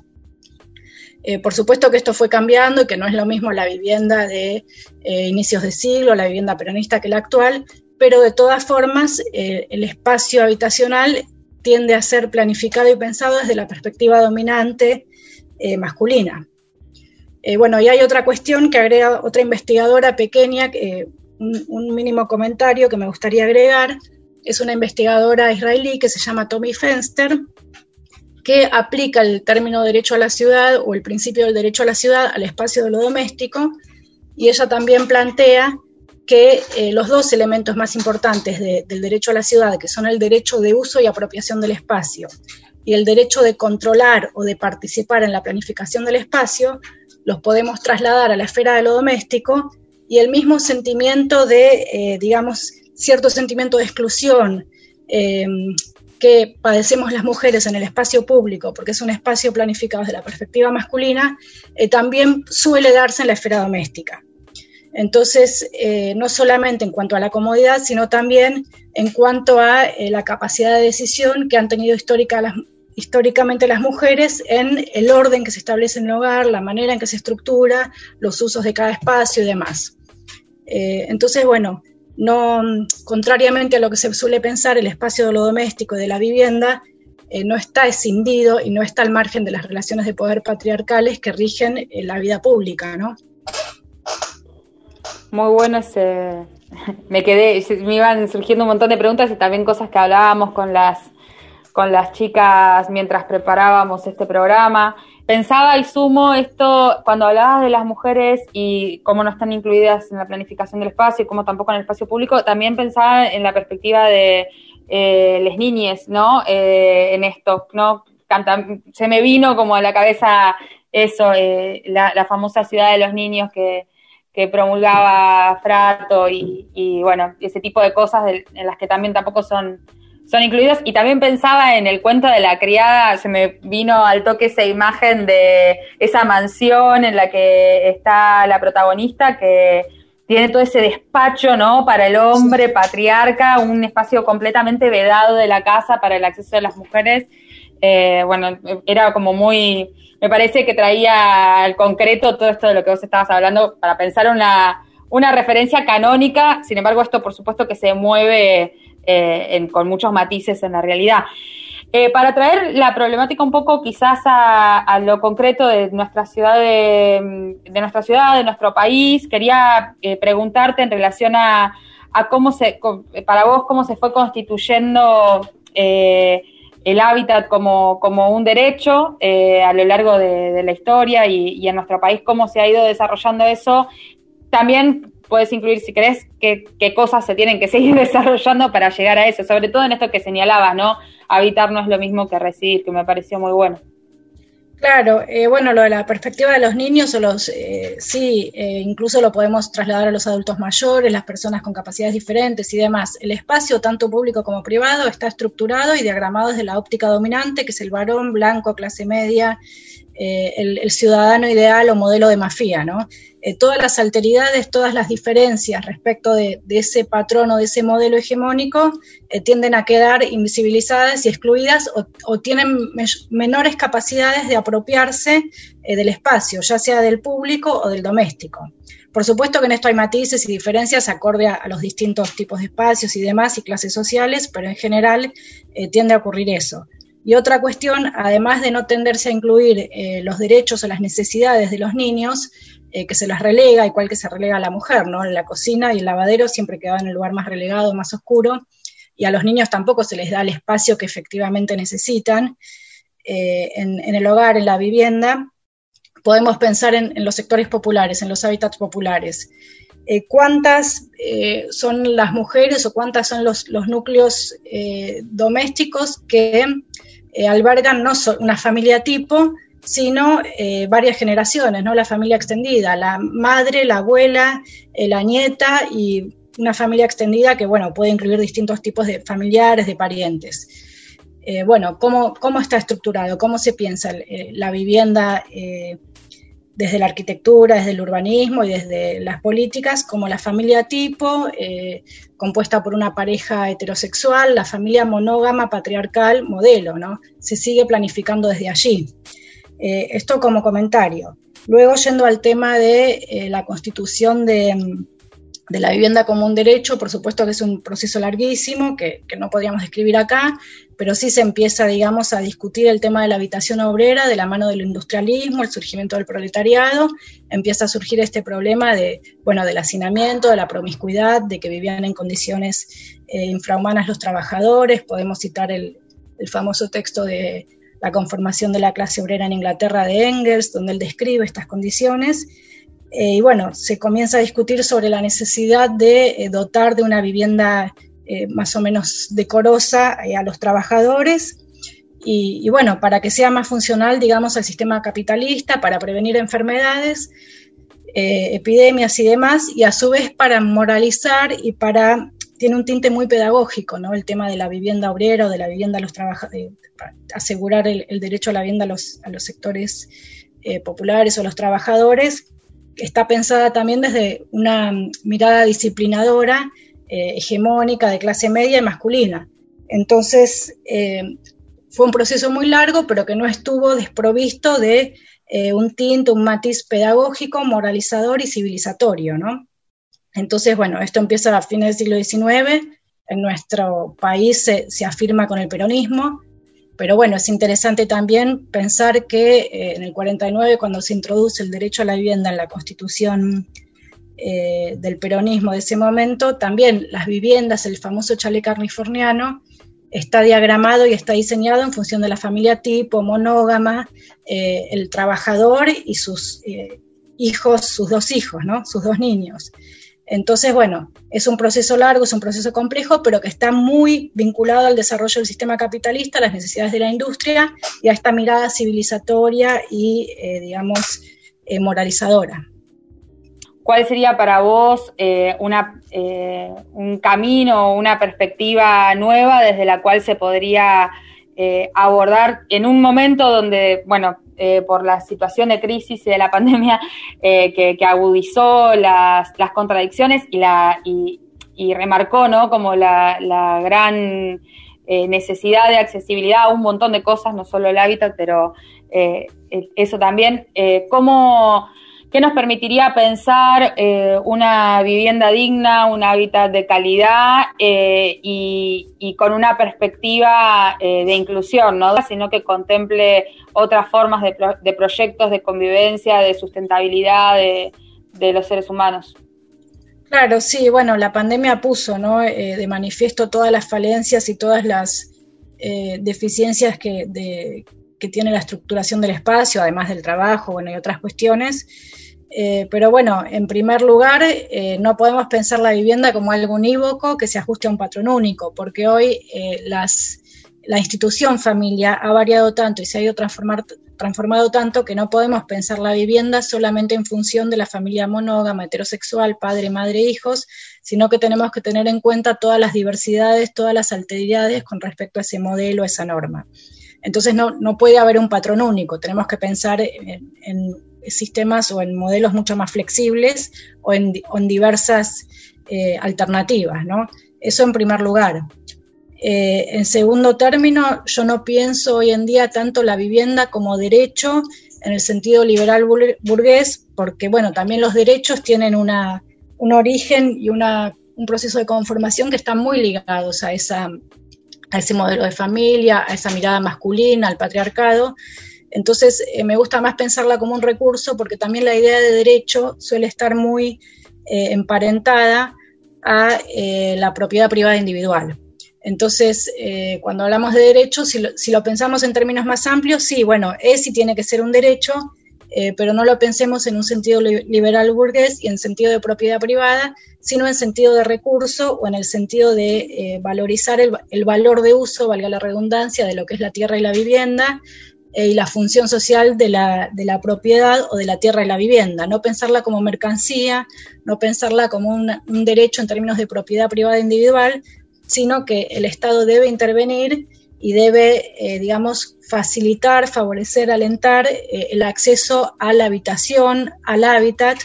Eh, por supuesto que esto fue cambiando y que no es lo mismo la vivienda de eh, inicios de siglo, la vivienda peronista que la actual, pero de todas formas el espacio habitacional tiende a ser planificado y pensado desde la perspectiva dominante masculina. bueno, y hay otra cuestión que agrega otra investigadora pequeña, un, mínimo comentario que me gustaría agregar. Es una investigadora israelí que se llama Tommy Fenster, que aplica el término derecho a la ciudad o el principio del derecho a la ciudad al espacio de lo doméstico, y ella también plantea que eh, los dos elementos más importantes del derecho a la ciudad, que son el derecho de uso y apropiación del espacio y el derecho de controlar o de participar en la planificación del espacio, los podemos trasladar a la esfera de lo doméstico y el mismo sentimiento de, eh, digamos, cierto sentimiento de exclusión eh, que padecemos las mujeres en el espacio público, porque es un espacio planificado desde la perspectiva masculina, eh, también suele darse en la esfera doméstica. Entonces, no solamente en cuanto a la comodidad, sino también en cuanto a la capacidad de decisión que han tenido históricamente las mujeres en el orden que se establece en el hogar, la manera en que se estructura, los usos de cada espacio y demás. Eh, entonces, bueno, no, contrariamente a lo que se suele pensar, el espacio de lo doméstico y de la vivienda eh, no está escindido y no está al margen de las relaciones de poder patriarcales que rigen eh, la vida pública, ¿no? Muy bueno ese... Me quedé, me iban surgiendo un montón de preguntas y también cosas que hablábamos con las con las chicas mientras preparábamos este programa. Pensaba y sumo esto, cuando hablabas de las mujeres y cómo no están incluidas en la planificación del espacio y cómo tampoco en el espacio público, también pensaba en la perspectiva de eh, las niñas, ¿no? Eh, en esto, ¿no? se me vino como a la cabeza eso, eh, la, famosa ciudad de los niños que, promulgaba Frato y, y, bueno, ese tipo de cosas en las que también tampoco son son incluidos. Y también pensaba en el cuento de la criada, se me vino al toque esa imagen de esa mansión en la que está la protagonista que tiene todo ese despacho, ¿no? Para el hombre, patriarca, un espacio completamente vedado de la casa para el acceso de las mujeres. Eh, bueno, era como muy, me parece que traía al concreto todo esto de lo que vos estabas hablando para pensar una, una referencia canónica, sin embargo esto por supuesto que se mueve eh, con muchos matices en la realidad. Eh, para traer la problemática un poco quizás a, lo concreto de nuestra ciudad, de, nuestra ciudad, de nuestro país, quería eh, preguntarte en relación a, cómo se, para vos, cómo se fue constituyendo el hábitat como, un derecho a lo largo de, la historia y, y, en nuestro país, cómo se ha ido desarrollando eso. También puedes incluir, si querés, qué, qué cosas se tienen que seguir desarrollando para llegar a eso, sobre todo en esto que señalabas, ¿no? Habitar no es lo mismo que residir, que me pareció muy bueno. Claro, eh, bueno, lo de la perspectiva de los niños, o los, eh, sí, eh, incluso lo podemos trasladar a los adultos mayores, las personas con capacidades diferentes y demás. El espacio, tanto público como privado, está estructurado y diagramado desde la óptica dominante, que es el varón blanco, clase media, el, el, ciudadano ideal o modelo de mafia, ¿no? Eh, todas las alteridades, todas las diferencias respecto de, ese patrón o de ese modelo hegemónico eh, tienden a quedar invisibilizadas y excluidas o, tienen menores capacidades de apropiarse eh, del espacio, ya sea del público o del doméstico. Por supuesto que en esto hay matices y diferencias acorde a, los distintos tipos de espacios y demás y clases sociales, pero en general tiende a ocurrir eso. Y otra cuestión, además de no tenderse a incluir los derechos o las necesidades de los niños, eh, que se las relega, igual que se relega a la mujer, ¿no? En la cocina y el lavadero siempre quedaba en el lugar más relegado, más oscuro, y a los niños tampoco se les da el espacio que efectivamente necesitan eh, en, el hogar, en la vivienda. Podemos pensar en, los sectores populares, en los hábitats populares. Eh, ¿Cuántas son las mujeres o cuántas son los núcleos domésticos que albergan no una familia tipo, sino eh, varias generaciones, ¿no? La familia extendida, la madre, la abuela, eh, la nieta y una familia extendida que, bueno, puede incluir distintos tipos de familiares, de parientes. Eh, bueno, ¿cómo, ¿cómo, está estructurado? ¿Cómo se piensa la vivienda desde la arquitectura, desde el urbanismo y desde las políticas, como la familia tipo, compuesta por una pareja heterosexual, la familia monógama, patriarcal, modelo, ¿no? Se sigue planificando desde allí. Eh, esto como comentario. Luego, yendo al tema de eh, la constitución de, la vivienda como un derecho, por supuesto que es un proceso larguísimo que, no podríamos describir acá, pero sí se empieza, digamos, a discutir el tema de la habitación obrera de la mano del industrialismo, el surgimiento del proletariado, empieza a surgir este problema de, bueno, del hacinamiento, de la promiscuidad, de que vivían en condiciones eh, infrahumanas los trabajadores, podemos citar el famoso texto de la conformación de la clase obrera en Inglaterra de Engels, donde él describe estas condiciones. Eh, y bueno, se comienza a discutir sobre la necesidad de eh, dotar de una vivienda eh, más o menos decorosa a los trabajadores. Y, bueno, para que sea más funcional, digamos, al sistema capitalista, para prevenir enfermedades, epidemias y demás, y a su vez para moralizar y para tiene un tinte muy pedagógico, ¿no? El tema de la vivienda obrera de la vivienda a los trabajadores, asegurar el, derecho a la vivienda a los, a los sectores eh, populares o los trabajadores, está pensada también desde una mirada disciplinadora, eh, hegemónica, de clase media y masculina. Entonces, eh, fue un proceso muy largo, pero que no estuvo desprovisto de un tinte, un matiz pedagógico, moralizador y civilizatorio, ¿no? Entonces, bueno, esto empieza a fines del siglo XIX, en nuestro país se, afirma con el peronismo, pero bueno, es interesante también pensar que eh, en el 49, cuando se introduce el derecho a la vivienda en la constitución eh, del peronismo de ese momento, también las viviendas, el famoso chalet californiano, está diagramado y está diseñado en función de la familia tipo, monógama, eh, el trabajador y sus hijos, sus dos hijos, ¿no? sus dos niños. Entonces, bueno, es un proceso largo, es un proceso complejo, pero que está muy vinculado al desarrollo del sistema capitalista, a las necesidades de la industria y a esta mirada civilizatoria y, eh, digamos, eh, moralizadora. ¿Cuál sería para vos eh, una, un camino, una perspectiva nueva desde la cual se podría abordar en un momento donde, bueno, eh, por la situación de crisis y de la pandemia eh, que, agudizó las, contradicciones y, la, y, remarcó ¿no? como la, gran eh, necesidad de accesibilidad a un montón de cosas, no solo el hábitat, pero eh, eso también. ¿Cómo ¿Qué nos permitiría pensar eh, una vivienda digna, un hábitat de calidad eh, y, con una perspectiva eh, de inclusión, ¿no? sino que contemple otras formas de, proyectos de convivencia, de sustentabilidad de, los seres humanos? Claro, sí, bueno, la pandemia puso ¿no? de manifiesto todas las falencias y todas las deficiencias que, que tiene la estructuración del espacio, además del trabajo, bueno, y otras cuestiones. Eh, pero bueno, en primer lugar, eh, no podemos pensar la vivienda como algo unívoco que se ajuste a un patrón único, porque hoy eh, la institución familia ha variado tanto y se ha ido transformado tanto que no podemos pensar la vivienda solamente en función de la familia monógama, heterosexual, padre, madre, hijos, sino que tenemos que tener en cuenta todas las diversidades, todas las alteridades con respecto a ese modelo, a esa norma. Entonces no, puede haber un patrón único, tenemos que pensar en sistemas o en modelos mucho más flexibles o en, diversas eh, alternativas, ¿no? Eso en primer lugar. Eh, en segundo término, yo no pienso hoy en día tanto la vivienda como derecho en el sentido liberal burgués, porque bueno, también los derechos tienen una, un origen y una, un proceso de conformación que están muy ligados a, esa, a ese modelo de familia, a esa mirada masculina, al patriarcado, entonces, eh, me gusta más pensarla como un recurso porque también la idea de derecho suele estar muy eh, emparentada a eh, la propiedad privada individual. Entonces, cuando hablamos de derecho, si lo, pensamos en términos más amplios, sí, bueno, es y tiene que ser un derecho, pero no lo pensemos en un sentido liberal burgués y en sentido de propiedad privada, sino en sentido de recurso o en el sentido de valorizar el, el, valor de uso, valga la redundancia, de lo que es la tierra y la vivienda, eh, y la función social de la, de la, propiedad o de la tierra y la vivienda, no pensarla como mercancía, no pensarla como un, derecho en términos de propiedad privada individual, sino que el Estado debe intervenir y debe, eh, digamos, facilitar, favorecer, alentar eh, el acceso a la habitación, al hábitat,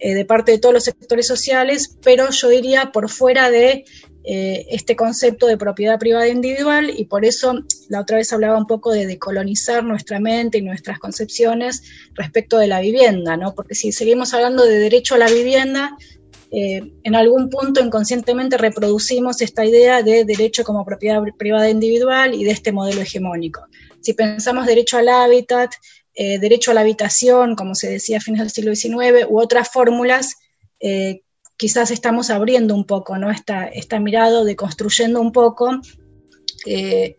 de parte de todos los sectores sociales, pero yo diría por fuera de eh, este concepto de propiedad privada individual y por eso la otra vez hablaba un poco de decolonizar nuestra mente y nuestras concepciones respecto de la vivienda, ¿no? Porque si seguimos hablando de derecho a la vivienda, eh, en algún punto inconscientemente reproducimos esta idea de derecho como propiedad privada individual y de este modelo hegemónico. Si pensamos derecho al hábitat, eh, derecho a la habitación, como se decía a fines del siglo XIX, u otras fórmulas quizás estamos abriendo un poco, ¿no? Esta, esta mirada, deconstruyendo un poco eh,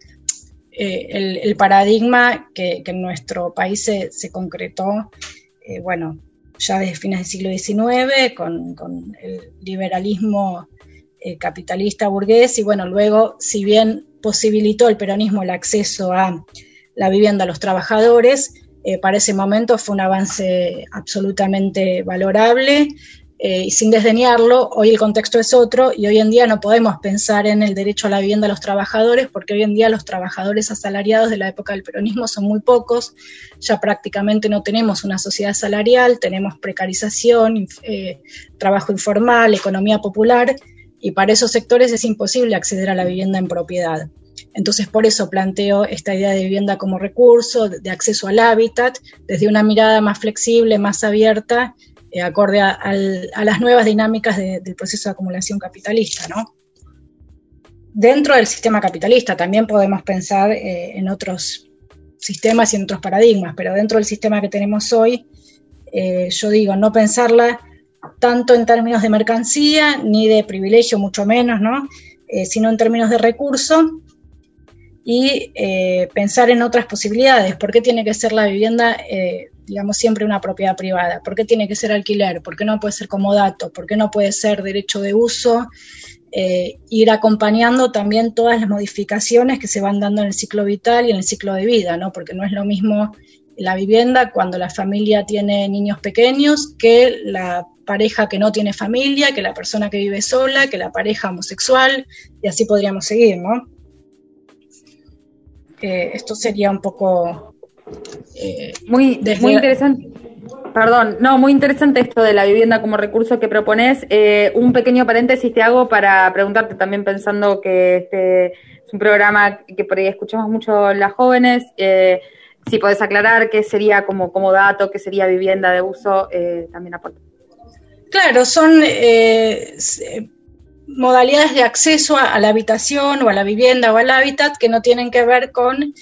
eh, el, paradigma que, en nuestro país se, concretó, eh, bueno, ya desde fines del siglo XIX, con, con el liberalismo capitalista burgués, y bueno, luego, si bien posibilitó el peronismo el acceso a la vivienda a los trabajadores, para ese momento fue un avance absolutamente valorable eh, y sin desdeñarlo, hoy el contexto es otro y hoy en día no podemos pensar en el derecho a la vivienda de los trabajadores porque hoy en día los trabajadores asalariados de la época del peronismo son muy pocos, ya prácticamente no tenemos una sociedad salarial, tenemos precarización, eh, trabajo informal, economía popular y para esos sectores es imposible acceder a la vivienda en propiedad. Entonces, por eso planteo esta idea de vivienda como recurso, de acceso al hábitat, desde una mirada más flexible, más abierta eh, acorde a, las nuevas dinámicas del proceso de acumulación capitalista, ¿no? Dentro del sistema capitalista también podemos pensar eh, en otros sistemas y en otros paradigmas, pero dentro del sistema que tenemos hoy, eh, yo digo, no pensarla tanto en términos de mercancía ni de privilegio, mucho menos, ¿no? sino en términos de recurso y pensar en otras posibilidades. ¿Por qué tiene que ser la vivienda digamos, siempre una propiedad privada. ¿Por qué tiene que ser alquiler? ¿Por qué no puede ser comodato? ¿Por qué no puede ser derecho de uso? Eh, ir acompañando también todas las modificaciones que se van dando en el ciclo vital y en el ciclo de vida, ¿no? Porque no es lo mismo la vivienda cuando la familia tiene niños pequeños que la pareja que no tiene familia, que la persona que vive sola, que la pareja homosexual, y así podríamos seguir, ¿no? Eh, esto sería un poco eh, muy, muy interesante. Perdón, no, muy interesante esto de la vivienda como recurso que propones. Eh, un pequeño paréntesis te hago para preguntarte también pensando que este es un programa que por ahí escuchamos mucho las jóvenes. Eh, si podés aclarar qué sería como, como dato, qué sería vivienda de uso, también aporta. Claro, son modalidades de acceso a, a la habitación o a la vivienda o al hábitat que no tienen que ver con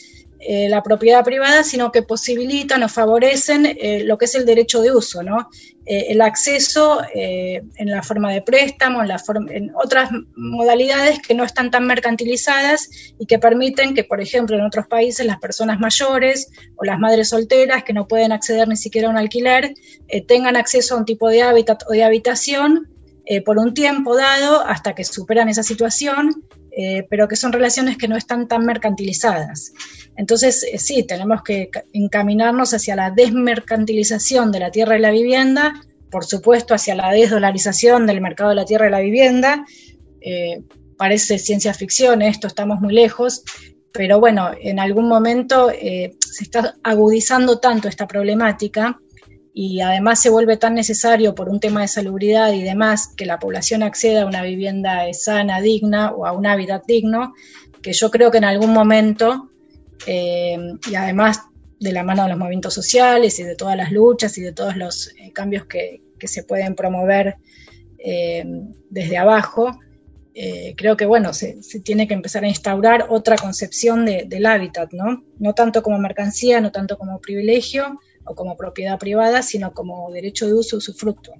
eh, la propiedad privada, sino que posibilitan o favorecen eh, lo que es el derecho de uso, ¿no? Eh, el acceso en la forma de préstamo, en, la forma- en otras modalidades que no están tan mercantilizadas y que permiten que, por ejemplo, en otros países las personas mayores o las madres solteras que no pueden acceder ni siquiera a un alquiler tengan acceso a un tipo de hábitat o de habitación por un tiempo dado hasta que superan esa situación, eh, pero que son relaciones que no están tan mercantilizadas. Entonces, eh, sí, tenemos que ca- encaminarnos hacia la desmercantilización de la tierra y la vivienda, por supuesto hacia la desdolarización del mercado de la tierra y la vivienda. Eh, parece ciencia ficción esto, estamos muy lejos, pero bueno, en algún momento eh, se está agudizando tanto esta problemática y además se vuelve tan necesario por un tema de salubridad y demás que la población acceda a una vivienda sana, digna o a un hábitat digno, que yo creo que en algún momento, eh, y además de la mano de los movimientos sociales y de todas las luchas y de todos los eh, cambios que, que se pueden promover eh, desde abajo, creo que bueno, se, tiene que empezar a instaurar otra concepción de- del hábitat, ¿no? No tanto como mercancía, no tanto como privilegio o como propiedad privada, sino como derecho de uso usufructo.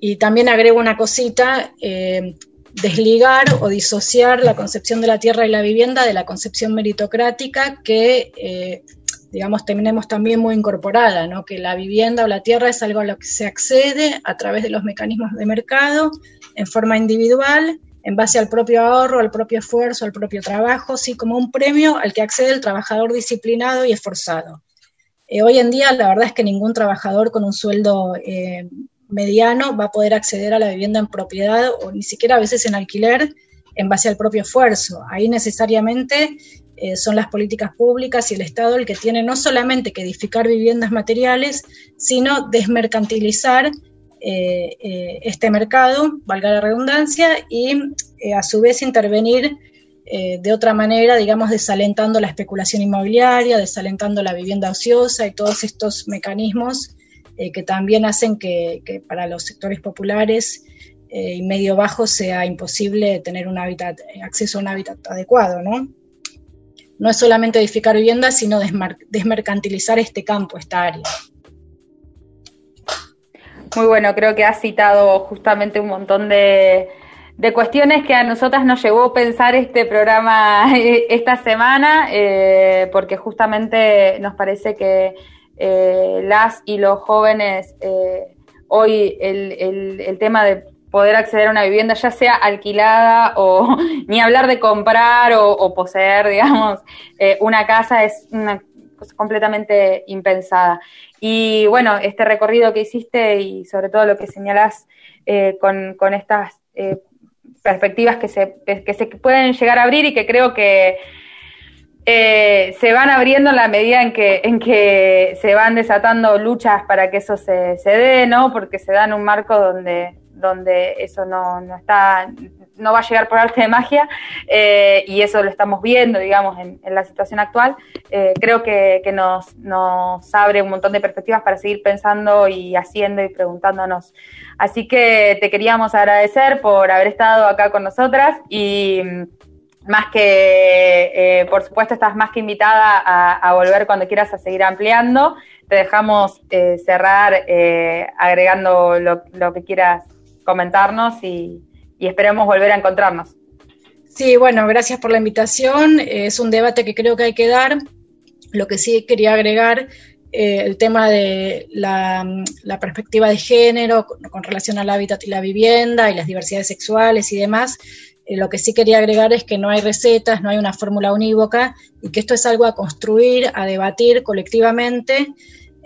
Y también agrego una cosita, eh, desligar o disociar la concepción de la tierra y la vivienda de la concepción meritocrática que, eh, digamos, tenemos también muy incorporada, ¿no? que la vivienda o la tierra es algo a lo que se accede a través de los mecanismos de mercado en forma individual, en base al propio ahorro, al propio esfuerzo, al propio trabajo, sí, como un premio al que accede el trabajador disciplinado y esforzado. Eh, hoy en día la verdad es que ningún trabajador con un sueldo eh, mediano va a poder acceder a la vivienda en propiedad o ni siquiera a veces en alquiler en base al propio esfuerzo. Ahí necesariamente eh, son las políticas públicas y el Estado el que tiene no solamente que edificar viviendas materiales, sino desmercantilizar este mercado, valga la redundancia, y a su vez intervenir eh, de otra manera, digamos, desalentando la especulación inmobiliaria, desalentando la vivienda ociosa y todos estos mecanismos eh, que también hacen que, para los sectores populares eh, y medio bajo sea imposible tener un hábitat, acceso a un hábitat adecuado, ¿no? No es solamente edificar viviendas, sino desmercantilizar este campo, esta área. Muy bueno, creo que has citado justamente un montón de, de cuestiones que a nosotras nos llevó a pensar este programa eh, esta semana, eh, porque justamente nos parece que eh, las y los jóvenes, hoy el, el, tema de poder acceder a una vivienda, ya sea alquilada o ni hablar de comprar o, poseer, digamos, una casa es una cosa completamente impensada. Y bueno, este recorrido que hiciste y sobre todo lo que señalás con, con, estas eh, perspectivas que se, que, se pueden llegar a abrir y que creo que eh, se van abriendo en la medida en que, en que se van desatando luchas para que eso se, se dé, ¿no? Porque se da en un marco donde, donde eso no, no está, no va a llegar por arte de magia, eh, y eso lo estamos viendo, digamos, en, la situación actual, eh, creo que, nos, abre un montón de perspectivas para seguir pensando y haciendo y preguntándonos. Así que te queríamos agradecer por haber estado acá con nosotras y más que, eh, por supuesto, estás más que invitada a, volver cuando quieras a seguir ampliando. Te dejamos cerrar agregando lo, lo que quieras comentarnos y, y esperemos volver a encontrarnos. Sí, bueno, gracias por la invitación. Es un debate que creo que hay que dar. Lo que sí quería agregar, eh, el tema de la, perspectiva de género con, con, relación al hábitat y la vivienda y las diversidades sexuales y demás. Eh, lo que sí quería agregar es que no hay recetas, no hay una fórmula unívoca y que esto es algo a construir, a debatir colectivamente.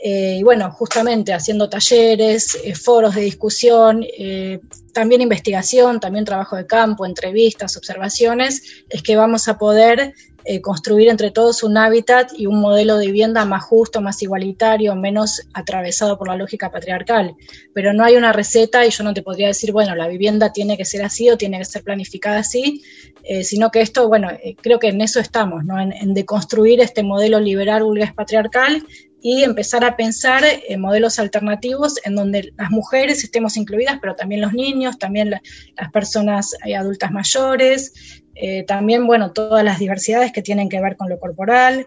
Eh, y bueno, justamente haciendo talleres, eh, foros de discusión, eh, también investigación, también trabajo de campo, entrevistas, observaciones, es que vamos a poder construir entre todos un hábitat y un modelo de vivienda más justo, más igualitario, menos atravesado por la lógica patriarcal. Pero no hay una receta y yo no te podría decir, bueno, la vivienda tiene que ser así o tiene que ser planificada así, sino que esto, bueno, creo que en eso estamos, ¿no? en, en deconstruir este modelo liberal burgués patriarcal y empezar a pensar en modelos alternativos en donde las mujeres estemos incluidas, pero también los niños, también la, las personas eh, adultas mayores, eh, también, bueno, todas las diversidades que tienen que ver con lo corporal,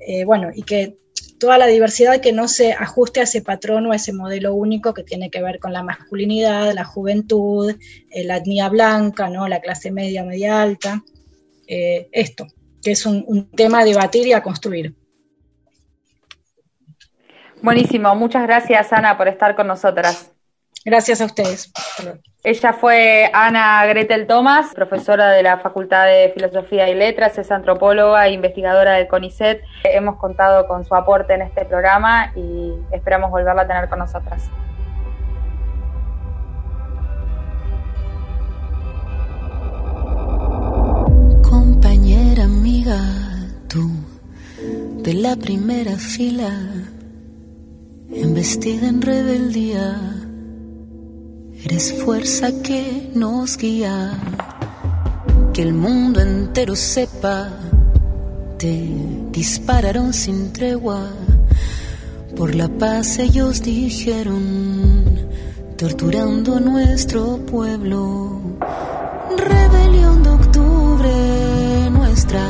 eh, bueno, y que toda la diversidad que no se ajuste a ese patrón o a ese modelo único que tiene que ver con la masculinidad, la juventud, la etnia blanca, ¿no? la clase media, media alta, esto, que es un, un tema a debatir y a construir. Buenísimo, muchas gracias Ana por estar con nosotras. Gracias a ustedes. Ella fue Ana Gretel Thomas, profesora de la Facultad de Filosofía y Letras, es antropóloga e investigadora del CONICET. Hemos contado con su aporte en este programa y esperamos volverla a tener con nosotras. Compañera amiga, tú de la primera fila, embestida en rebeldía, eres fuerza que nos guía, que el mundo entero sepa, te dispararon sin tregua, por la paz ellos dijeron, torturando a nuestro pueblo, rebelión de octubre, nuestra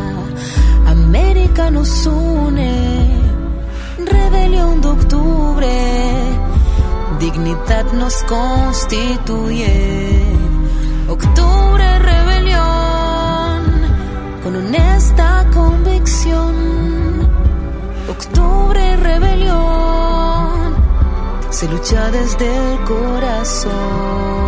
América nos une, rebelión de octubre, dignidad nos constituye. Octubre, rebelión, con honesta convicción. Octubre, rebelión, se lucha desde el corazón.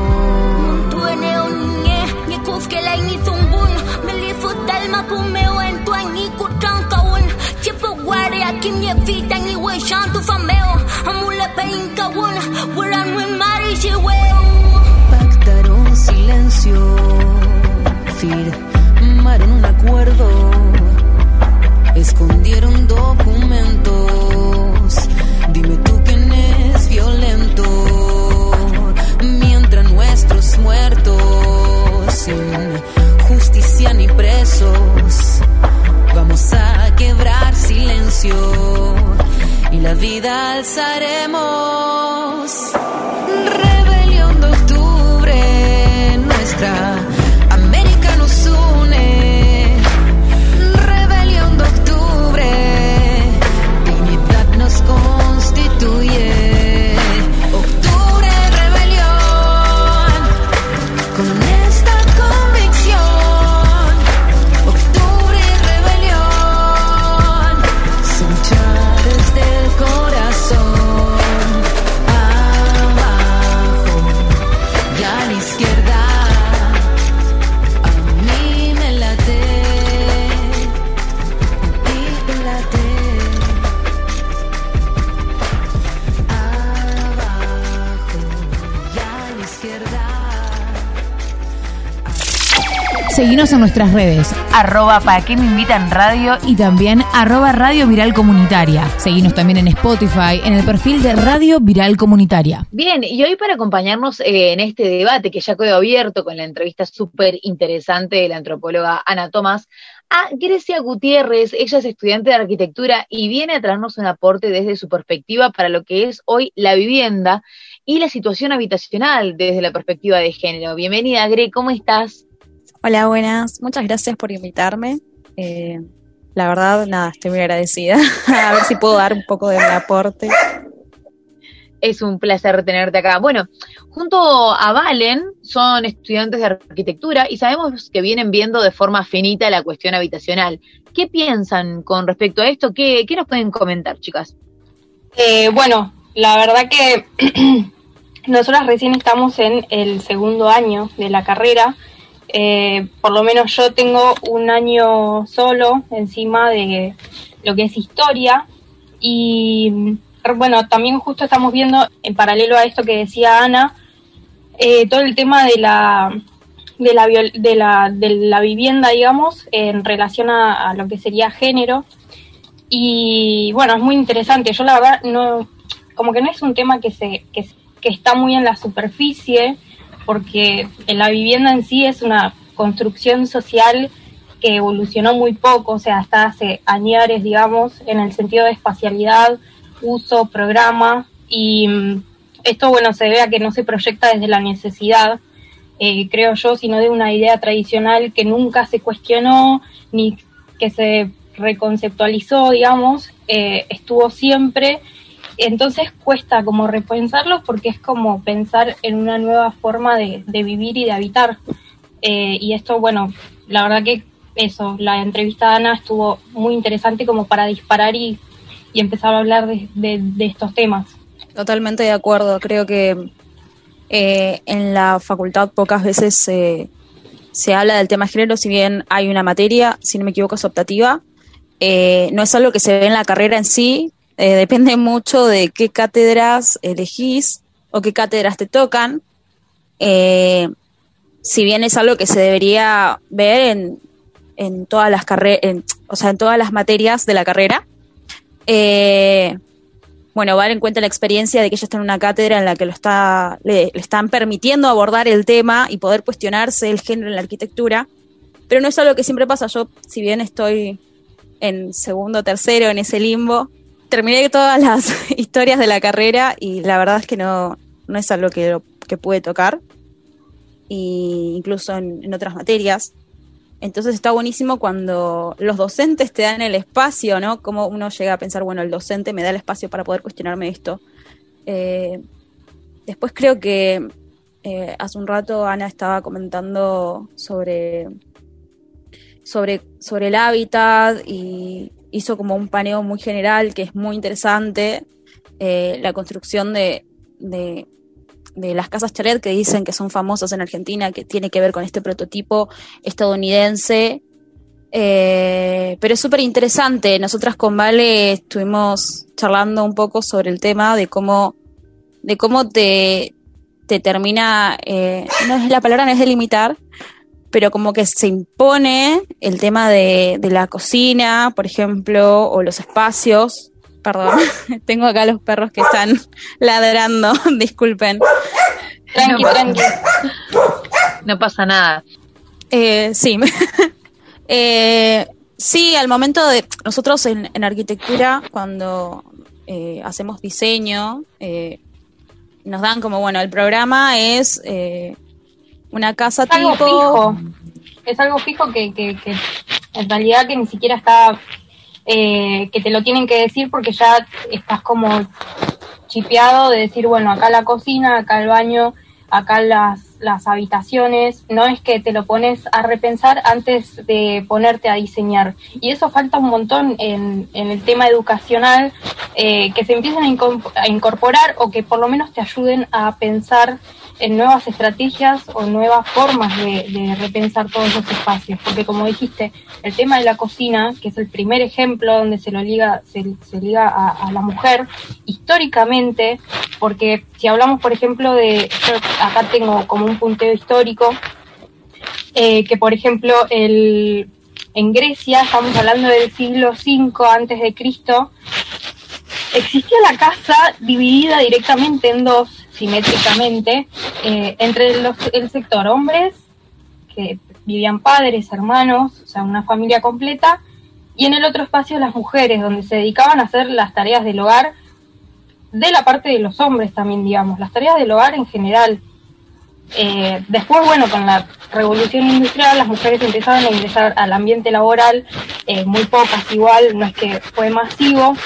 Aquí ni evita ni we shantu fameo, amule peinkaun, wuran wi mari shiweo. Pactaron silencio, firmaron un acuerdo, escondieron documentos. Dime tú quién es violento, mientras nuestros muertos, sin justicia ni presos, vida alzaremos. Rebelión de octubre, nuestra Seguinos en nuestras redes, arroba para qué me invitan radio y también arroba Radio Viral Comunitaria. Seguinos también en Spotify, en el perfil de Radio Viral Comunitaria. Bien, y hoy para acompañarnos eh, en este debate que ya quedó abierto con la entrevista súper interesante de la antropóloga Ana Tomás, a Grecia Gutiérrez, ella es estudiante de arquitectura y viene a traernos un aporte desde su perspectiva para lo que es hoy la vivienda y la situación habitacional desde la perspectiva de género. Bienvenida, Gre, ¿cómo estás? Hola, buenas. Muchas gracias por invitarme. Eh, la verdad, nada, estoy muy agradecida. a ver si puedo dar un poco de mi aporte. Es un placer tenerte acá. Bueno, junto a Valen son estudiantes de arquitectura y sabemos que vienen viendo de forma finita la cuestión habitacional. ¿Qué piensan con respecto a esto? ¿Qué, qué nos pueden comentar, chicas? Eh, bueno, la verdad que nosotras recién estamos en el segundo año de la carrera. Eh, por lo menos yo tengo un año solo encima de lo que es historia y bueno, también justo estamos viendo en paralelo a esto que decía Ana, eh, todo el tema de la de la, de la, de la vivienda, digamos, en relación a, a lo que sería género. Y bueno, es muy interesante. Yo la verdad no, como que no es un tema que se, que, que está muy en la superficie, porque la vivienda en sí es una construcción social que evolucionó muy poco, o sea, hasta hace añares, digamos, en el sentido de espacialidad, uso, programa, y mm, esto, bueno, se debe a que no se proyecta desde la necesidad, eh, creo yo, sino de una idea tradicional que nunca se cuestionó ni que se reconceptualizó, digamos, eh, estuvo siempre. Entonces cuesta como repensarlo porque es como pensar en una nueva forma de, de vivir y de habitar. Eh, y esto, bueno, la verdad que eso, la entrevista de Ana estuvo muy interesante como para disparar y, y empezar a hablar de, de- de estos temas. Totalmente de acuerdo. Creo que eh, en la facultad pocas veces se- se habla del tema género, si bien hay una materia, si no me equivoco, es optativa. eh, no es algo que se ve en la carrera en sí, eh, depende mucho de qué cátedras elegís o qué cátedras te tocan. Eh, si bien es algo que se debería ver en, en todas las carreras, o sea, en todas las materias de la carrera. Eh, bueno, va a dar en cuenta la experiencia de que ella está en una cátedra en la que lo está, le están permitiendo abordar el tema y poder cuestionarse el género en la arquitectura, pero no es algo que siempre pasa. Yo, si bien estoy en segundo, tercero, en ese limbo, terminé todas las historias de la carrera y la verdad es que no, no es algo que, que pude tocar, y incluso en, en otras materias. Entonces está buenísimo cuando los docentes te dan el espacio, ¿no? Como uno llega a pensar, bueno, el docente me da el espacio para poder cuestionarme esto. Eh, después creo que eh, hace un rato Ana estaba comentando sobre, sobre, sobre el hábitat y hizo como un paneo muy general que es muy interesante. Eh, la construcción de, de, las casas chalet que dicen que son famosas en Argentina, que tiene que ver con este prototipo estadounidense. Eh, pero es súper interesante. Nosotras con Vale estuvimos charlando un poco sobre el tema de cómo, de cómo te, te termina, eh, no es la palabra, no es delimitar, pero como que se impone el tema de, de la cocina, por ejemplo, o los espacios. Perdón, tengo acá los perros que están ladrando, disculpen. Tranqui, tranqui. No pasa nada. Eh, sí. Eh, sí, al momento de. Nosotros en, en arquitectura, cuando eh, hacemos diseño, eh, nos dan como, bueno, el programa es eh, una casa Es algo fijo. Es algo fijo que, que, que en realidad que ni siquiera está, eh, que te lo tienen que decir porque ya estás como chipeado de decir, bueno, acá la cocina, acá el baño, acá las, las habitaciones. No es que te lo pones a repensar antes de ponerte a diseñar. Y eso falta un montón en, en el tema educacional, eh, que se empiecen a incorporar o que por lo menos te ayuden a pensar en nuevas estrategias o nuevas formas de, repensar todos los espacios. Porque como dijiste, el tema de la cocina, que es el primer ejemplo donde se lo liga, se, liga a, a la mujer, históricamente, porque si hablamos, por ejemplo, de, yo acá tengo como un punteo histórico, eh, que por ejemplo el, en Grecia, estamos hablando del siglo V antes de Cristo, existía la casa dividida directamente en dos, simétricamente, eh, entre los- el sector hombres, que vivían padres, hermanos, o sea, una familia completa, y en el otro espacio las mujeres, donde se dedicaban a hacer las tareas del hogar, de la parte de los hombres también, digamos, las tareas del hogar en general. Eh, después, bueno, con la revolución industrial, las mujeres empezaron a ingresar al ambiente laboral, eh, muy pocas igual, no es que fue masivo,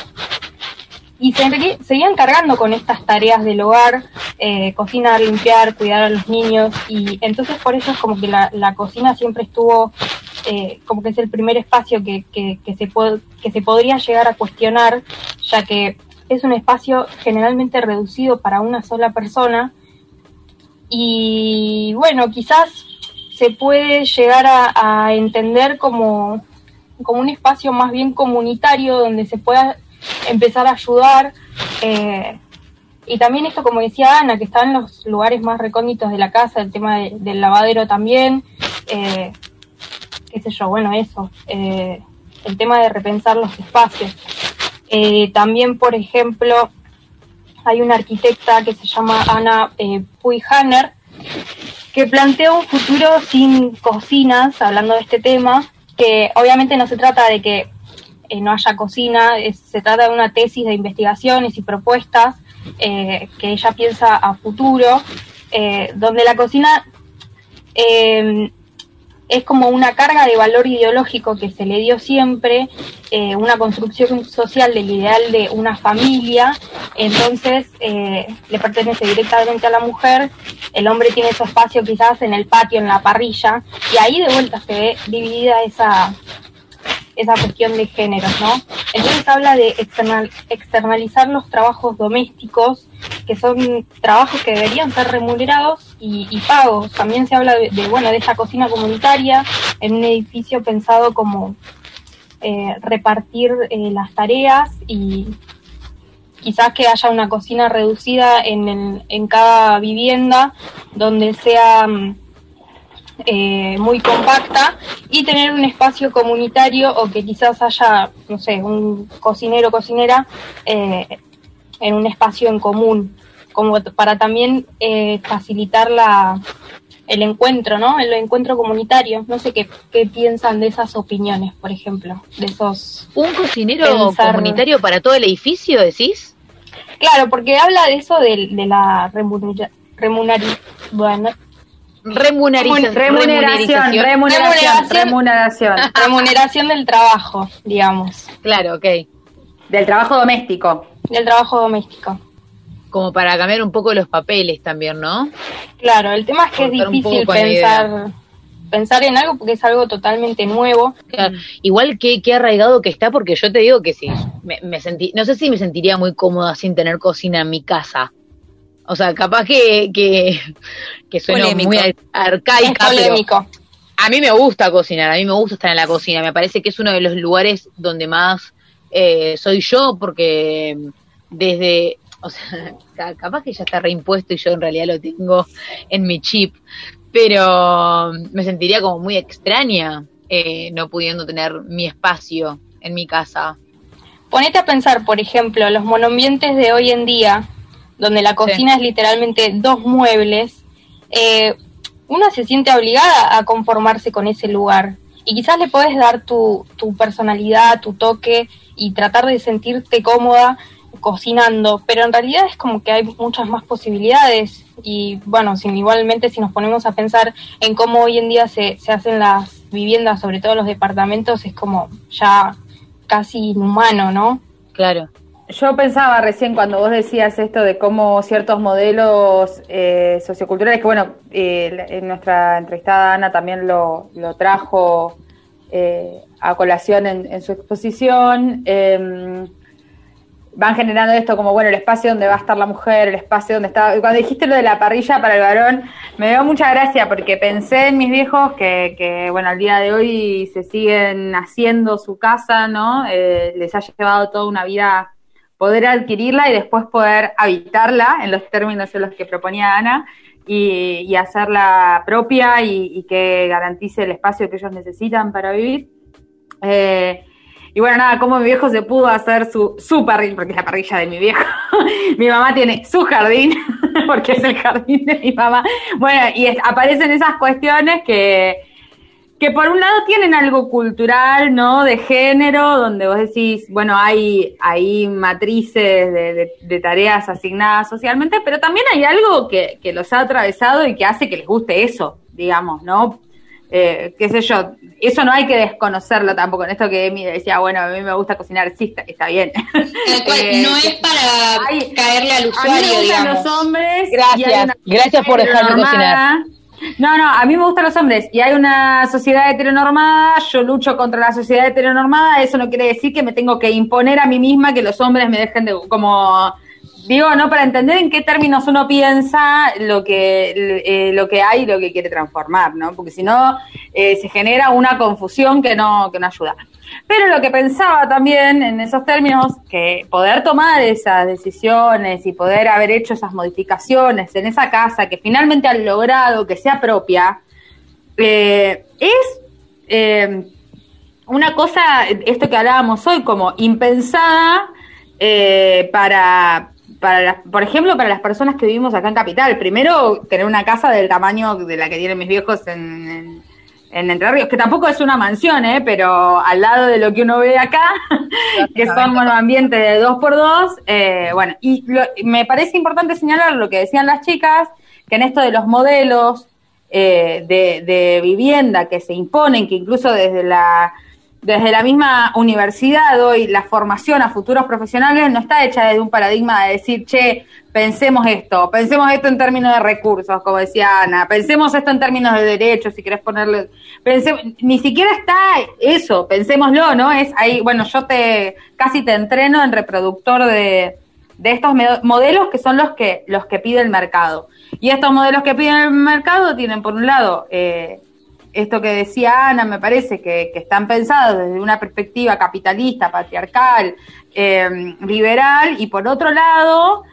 y se seguían cargando con estas tareas del hogar, eh, cocinar, limpiar, cuidar a los niños, y entonces por eso es como que la, la cocina siempre estuvo, eh, como que es el primer espacio que, que, que se que se podría llegar a cuestionar, ya que es un espacio generalmente reducido para una sola persona, y bueno, quizás se puede llegar a, a entender como, como un espacio más bien comunitario donde se pueda empezar a ayudar eh, y también esto, como decía Ana, que está en los lugares más recónditos de la casa, el tema de- del lavadero también, eh, qué sé yo, bueno, eso, eh, el tema de repensar los espacios. También, por ejemplo, hay una arquitecta que se llama Ana Puig-Hanner, que plantea un futuro sin cocinas, hablando de este tema, que obviamente no se trata de que eh, no haya cocina, es- se trata de una tesis de investigaciones y propuestas eh, que ella piensa a futuro, eh, donde la cocina eh, es como una carga de valor ideológico que se le dio siempre, eh, una construcción social del ideal de una familia, entonces eh, le pertenece directamente a la mujer, el hombre tiene su espacio quizás en el patio, en la parrilla, y ahí de vuelta se ve dividida esa, esa cuestión de géneros, ¿no? Entonces habla de external- externalizar los trabajos domésticos, que son trabajos que deberían ser remunerados y, pagos. También se habla de, de, bueno, de esta cocina comunitaria en un edificio pensado como eh, repartir eh, las tareas y quizás que haya una cocina reducida en, el- en cada vivienda donde sea mm, eh, muy compacta y tener un espacio comunitario o que quizás haya, no sé, un cocinero o cocinera eh, en un espacio en común, como para también eh, facilitar la, el encuentro, ¿no? El encuentro comunitario. No sé qué, qué piensan de esas opiniones, por ejemplo, de esos... ¿Un cocinero Pensar- comunitario para todo el edificio, decís? Claro, porque habla de eso de, de la remunera, remuneri- bueno, Remuneriza- Remuneración, remuneración, remuneración. remuneración del trabajo, digamos. Claro, ok. Del trabajo doméstico. Del trabajo doméstico. Como para cambiar un poco los papeles también, ¿no? Claro, el tema es que es Cortar difícil pensar pensar en algo porque es algo totalmente nuevo. Claro, Igual que, que arraigado que está, porque yo te digo que sí, me, me sentí, no sé si me sentiría muy cómoda sin tener cocina en mi casa. O sea, capaz que, que, que suena Polémico. muy ar- arcaica, Es polémico. pero a mí me gusta cocinar, a mí me gusta estar en la cocina, me parece que es uno de los lugares donde más eh, soy yo, porque desde, o sea, ca- capaz que ya está reimpuesto y yo en realidad lo tengo en mi chip, pero me sentiría como muy extraña eh, no pudiendo tener mi espacio en mi casa. Ponete a pensar, por ejemplo, los monoambientes de hoy en día, donde la cocina es literalmente dos muebles, eh, uno se siente obligada a conformarse con ese lugar. Y quizás le podés dar tu, tu personalidad, tu toque y tratar de sentirte cómoda cocinando, pero en realidad es como que hay muchas más posibilidades y bueno, si, igualmente si nos ponemos a pensar en cómo hoy en día se, se hacen las viviendas, sobre todo los departamentos, es como ya casi inhumano, ¿no? Claro. Yo pensaba recién cuando vos decías esto de cómo ciertos modelos eh, socioculturales, que bueno, eh, en nuestra entrevistada Ana también lo, lo trajo eh, a colación en, en su exposición, eh, van generando esto como, bueno, el espacio donde va a estar la mujer, el espacio donde está... Cuando dijiste lo de la parrilla para el varón, me dio mucha gracia porque pensé en mis viejos que, que bueno, al día de hoy se siguen haciendo su casa, ¿no? Eh, les ha llevado toda una vida poder adquirirla y después poder habitarla en los términos en los que proponía Ana y, y hacerla propia y, y que garantice el espacio que ellos necesitan para vivir. Eh, y bueno, nada, como mi viejo se pudo hacer su, su parrilla, porque es la parrilla de mi viejo. mi mamá tiene su jardín, porque es el jardín de mi mamá. Bueno, y aparecen esas cuestiones que, que por un lado tienen algo cultural, ¿no? De género, donde vos decís, bueno, hay, hay matrices de, de- de tareas asignadas socialmente, pero también hay algo que, que los ha atravesado y que hace que les guste eso, digamos, ¿no? Eh, qué sé yo, eso no hay que desconocerlo tampoco, en esto que Emi decía, bueno, a mí me gusta cocinar, sí, está, está bien. Eh, no es para caerle al a mí me usuario, digamos. los hombres. Gracias. Gracias por dejarme heteronormada. No, no, a mí me gustan los hombres. Y hay una sociedad heteronormada, yo lucho contra la sociedad heteronormada, eso no quiere decir que me tengo que imponer a mí misma que los hombres me dejen de como digo, no para entender en qué términos uno piensa lo que eh, lo que hay y lo que quiere transformar, ¿no? Porque si no eh, se genera una confusión que no que no ayuda. Pero lo que pensaba también en esos términos, que poder tomar esas decisiones y poder haber hecho esas modificaciones en esa casa que finalmente han logrado que sea propia, eh, es una cosa, esto que hablábamos hoy, como impensada para, para las- por ejemplo, para las personas que vivimos acá en Capital. Primero, tener una casa del tamaño de la que tienen mis viejos en, en- en Entre Ríos, que tampoco es una mansión, ¿eh? pero al lado de lo que uno ve acá, que son bueno, ambientes de dos por dos, eh, bueno, y lo- me parece importante señalar lo que decían las chicas, que en esto de los modelos eh, de, de vivienda que se imponen, que incluso desde la desde la misma universidad hoy la formación a futuros profesionales no está hecha desde un paradigma de decir, che, pensemos esto, pensemos esto en términos de recursos, como decía Ana, pensemos esto en términos de derechos, si querés ponerle, pensemos, ni siquiera está eso, pensémoslo, ¿no? Es ahí, bueno, yo te casi te entreno en reproductor de, de estos modelos que son los que los que pide el mercado. Y estos modelos que piden el mercado tienen por un lado eh, esto que decía Ana, me parece que, están pensados desde una perspectiva capitalista, patriarcal, eh, liberal, y por otro lado,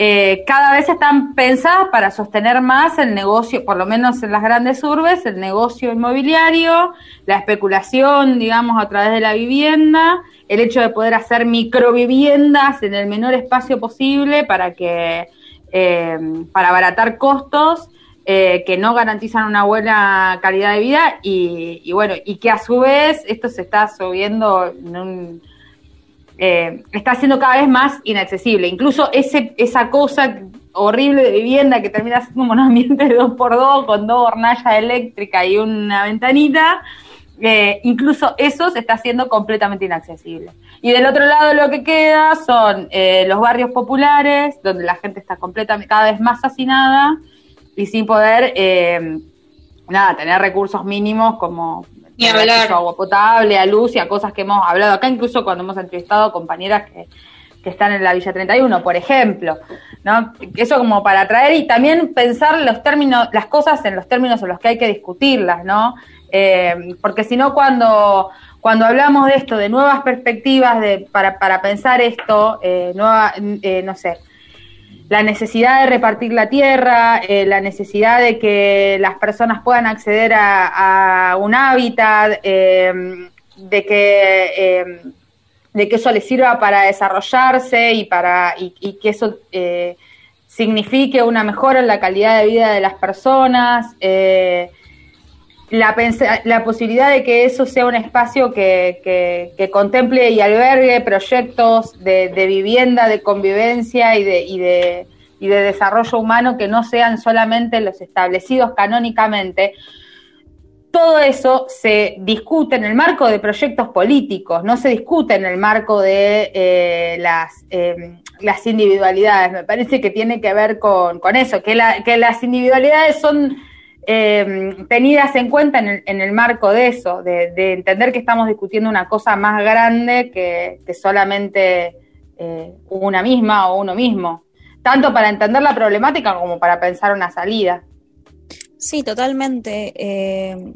eh, cada vez están pensadas para sostener más el negocio, por lo menos en las grandes urbes, el negocio inmobiliario, la especulación, digamos, a través de la vivienda, el hecho de poder hacer microviviendas en el menor espacio posible para que, eh, para abaratar costos eh, que no garantizan una buena calidad de vida y, y bueno, y que a su vez esto se está subiendo en un, eh, está siendo cada vez más inaccesible. Incluso ese, esa cosa horrible de vivienda que termina siendo un ambiente de dos por dos con dos hornallas eléctricas y una ventanita, eh, incluso eso se está haciendo completamente inaccesible. Y del otro lado lo que queda son eh, los barrios populares, donde la gente está completamente, cada vez más hacinada y sin poder, eh, nada, tener recursos mínimos como Ni hablar. agua potable, a luz y a cosas que hemos hablado acá, incluso cuando hemos entrevistado compañeras que, que están en la Villa 31, por ejemplo, ¿no? Eso como para traer y también pensar los términos, las cosas en los términos en los que hay que discutirlas, ¿no? Eh, porque si no cuando cuando hablamos de esto, de nuevas perspectivas de, para, para pensar esto, eh, nueva, eh, no sé, la necesidad de repartir la tierra, eh, la necesidad de que las personas puedan acceder a, un hábitat, eh, de que eh, de que eso les sirva para desarrollarse y para y, y que eso eh, signifique una mejora en la calidad de vida de las personas. eh, la, la posibilidad de que eso sea un espacio que, que- contemple y albergue proyectos de, de vivienda, de convivencia y de, y, de, y de desarrollo humano que no sean solamente los establecidos canónicamente, todo eso se discute en el marco de proyectos políticos, no se discute en el marco de eh, las, eh, las individualidades. Me parece que tiene que ver con, con eso, que, la- que las individualidades son eh, tenidas en cuenta en el, en el marco de eso, de, de entender que estamos discutiendo una cosa más grande que, que solamente eh, una misma o uno mismo, tanto para entender la problemática como para pensar una salida. Sí, totalmente. Eh,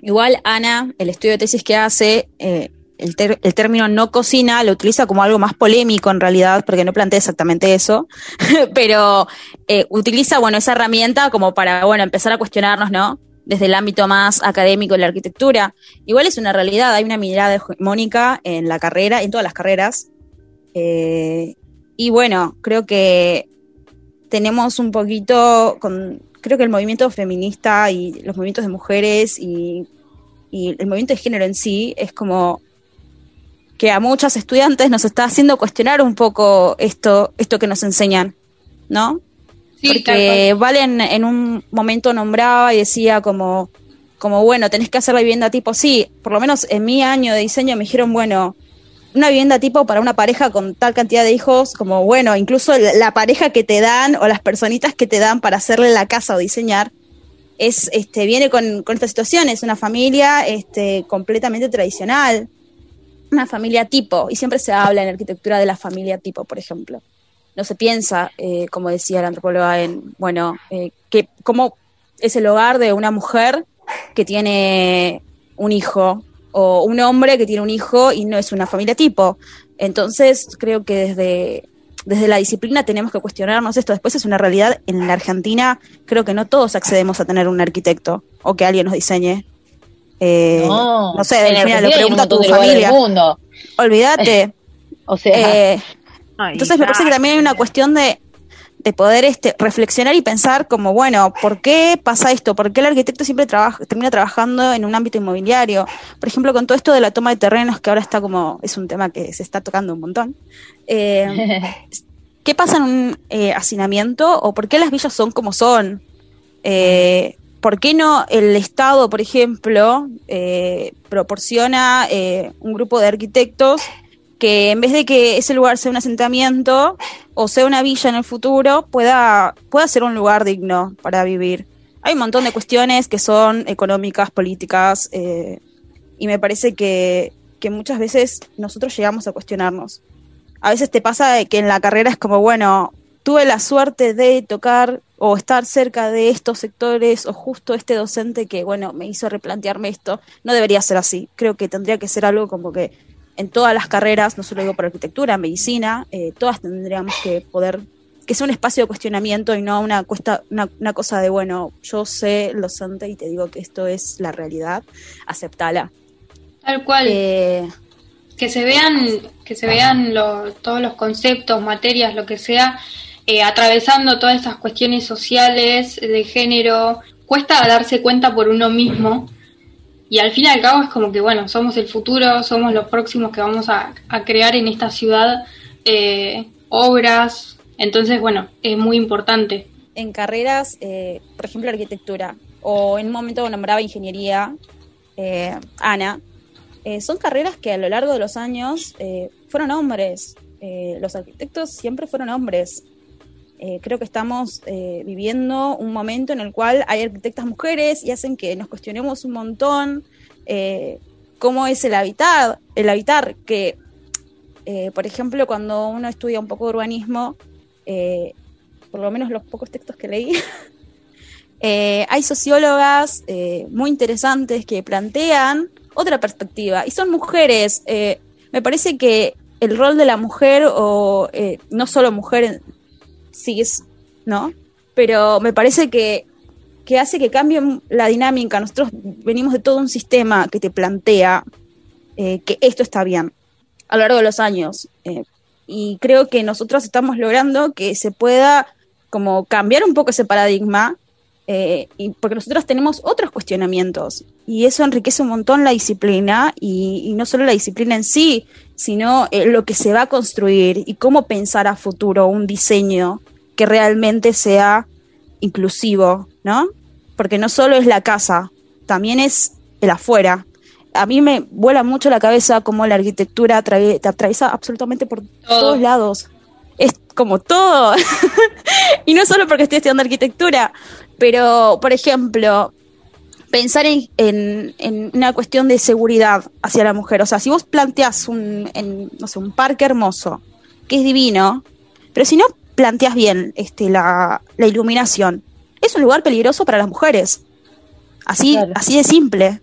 igual Ana, el estudio de tesis que hace, eh, el, término no cocina lo utiliza como algo más polémico en realidad, porque no plantea exactamente eso, pero eh, utiliza, bueno, esa herramienta como para, bueno, empezar a cuestionarnos, ¿no? Desde el ámbito más académico de la arquitectura. Igual es una realidad, hay una mirada hegemónica en la carrera, en todas las carreras. Eh, y bueno, creo que tenemos un poquito con, creo que el movimiento feminista y los movimientos de mujeres y el movimiento de género en sí es como que a muchos estudiantes nos está haciendo cuestionar un poco esto, esto que nos enseñan, ¿no? Sí, Porque Valen en un momento nombraba y decía como, como, bueno, tenés que hacer la vivienda tipo, sí, por lo menos en mi año de diseño me dijeron, bueno, una vivienda tipo para una pareja con tal cantidad de hijos, como bueno, incluso la, la pareja que te dan o las personitas que te dan para hacerle la casa o diseñar, es, este, viene con, con esta situación, es una familia este, completamente tradicional, una familia tipo, y siempre se habla en arquitectura de la familia tipo, por ejemplo. No se piensa, eh, como decía la antropóloga, en, bueno, eh, que, cómo es el hogar de una mujer que tiene un hijo o un hombre que tiene un hijo y no es una familia tipo. Entonces, creo que desde, desde la disciplina tenemos que cuestionarnos esto. Después es una realidad en la Argentina, creo que no todos accedemos a tener un arquitecto o que alguien nos diseñe. Eh, No, no sé, lo pregunta a tu familia. Olvídate. O sea, Eh, entonces me parece que también hay una cuestión de, de poder este, reflexionar y pensar como, bueno, ¿por qué pasa esto? ¿Por qué el arquitecto siempre trabaja, termina trabajando en un ámbito inmobiliario? Por ejemplo, con todo esto de la toma de terrenos, que ahora está como, es un tema que se está tocando un montón. Eh, ¿Qué pasa en un eh, hacinamiento o por qué las villas son como son? Eh, ¿Por qué no el Estado, por ejemplo, eh, proporciona eh, un grupo de arquitectos que en vez de que ese lugar sea un asentamiento o sea una villa en el futuro, pueda, pueda ser un lugar digno para vivir? Hay un montón de cuestiones que son económicas, políticas, eh, y me parece que, que muchas veces nosotros llegamos a cuestionarnos. A veces te pasa que en la carrera es como, bueno, tuve la suerte de tocar o estar cerca de estos sectores o justo este docente que, bueno, me hizo replantearme esto. No debería ser así. Creo que tendría que ser algo como que en todas las carreras, no solo digo por arquitectura, medicina, eh, todas tendríamos que poder, que sea un espacio de cuestionamiento y no una, cuesta, una, una cosa de, bueno, yo sé el docente y te digo que esto es la realidad, aceptala. Tal cual. Eh, que se vean, que se vean lo- todos los conceptos, materias, lo que sea, eh, atravesando todas estas cuestiones sociales, de género. Cuesta darse cuenta por uno mismo. Y al fin y al cabo es como que, bueno, somos el futuro, somos los próximos que vamos a, a crear en esta ciudad eh, obras. Entonces, bueno, es muy importante. en carreras, eh, por ejemplo, arquitectura, o en un momento nombraba ingeniería, eh, Ana, eh, son carreras que a lo largo de los años eh, fueron hombres. Los arquitectos siempre fueron hombres. Eh, creo que estamos eh, viviendo un momento en el cual hay arquitectas mujeres y hacen que nos cuestionemos un montón eh, cómo es el habitar, el habitar, que, por ejemplo, cuando uno estudia un poco urbanismo, por lo menos los pocos textos que leí, hay sociólogas muy interesantes que plantean otra perspectiva y son mujeres. Me parece que el rol de la mujer, o no solo mujer, es, ¿no? Pero me parece que, que hace que cambie la dinámica. Nosotros venimos de todo un sistema que te plantea eh, que esto está bien a lo largo de los años. Eh, y creo que nosotros estamos logrando que se pueda como cambiar un poco ese paradigma, eh, y porque nosotros tenemos otros cuestionamientos, y eso enriquece un montón la disciplina, y no solo la disciplina en sí, sino eh, lo que se va a construir y cómo pensar a futuro un diseño que realmente sea inclusivo, ¿no? Porque no solo es la casa, también es el afuera. A mí me vuela mucho la cabeza cómo la arquitectura atravi- te atraviesa absolutamente por todos lados. Es como todo. y no solo porque estoy estudiando arquitectura, pero, por ejemplo, pensar en, en- en una cuestión de seguridad hacia la mujer. O sea, si vos planteás un, en, no sé, un parque hermoso, que es divino, pero si no planteas bien este, la, la iluminación, es un lugar peligroso para las mujeres. Así, así de simple.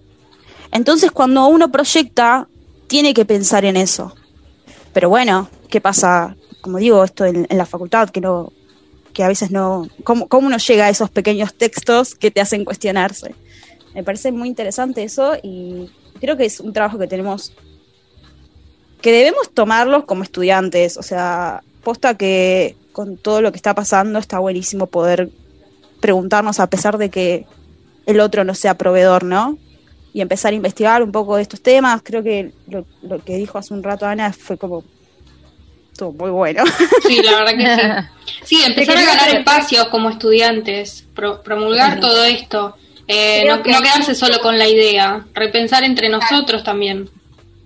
Entonces, cuando uno proyecta, tiene que pensar en eso. Pero bueno, ¿qué pasa? Como digo, esto en, en la facultad, que no, que a veces no. ¿cómo, ¿Cómo uno llega a esos pequeños textos que te hacen cuestionarse? Me parece muy interesante eso y creo que es un trabajo que tenemos que debemos tomarlos como estudiantes. O sea, posta que con todo lo que está pasando está buenísimo poder preguntarnos a pesar de que el otro no sea proveedor, ¿no? Y empezar a investigar un poco de estos temas. Creo que lo, lo que dijo hace un rato Ana fue como estuvo muy bueno. Sí, la verdad que sí. Sí, empezar a ganar espacios como estudiantes, pro- promulgar todo esto, eh, no, que- no quedarse solo con la idea, repensar entre nosotros también.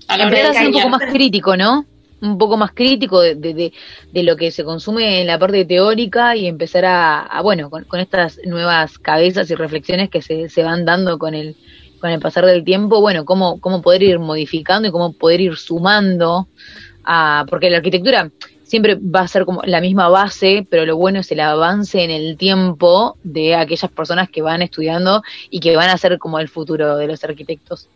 A la Empezar a ser un poco más crítico, ¿no? Un poco más crítico de, de, de- de lo que se consume en la parte teórica y empezar a, a, bueno, con, con estas nuevas cabezas y reflexiones que se, se van dando con el, con el pasar del tiempo, bueno, cómo, cómo poder ir modificando y cómo poder ir sumando a, porque la arquitectura siempre va a ser como la misma base, pero lo bueno es el avance en el tiempo de aquellas personas que van estudiando y que van a ser como el futuro de los arquitectos.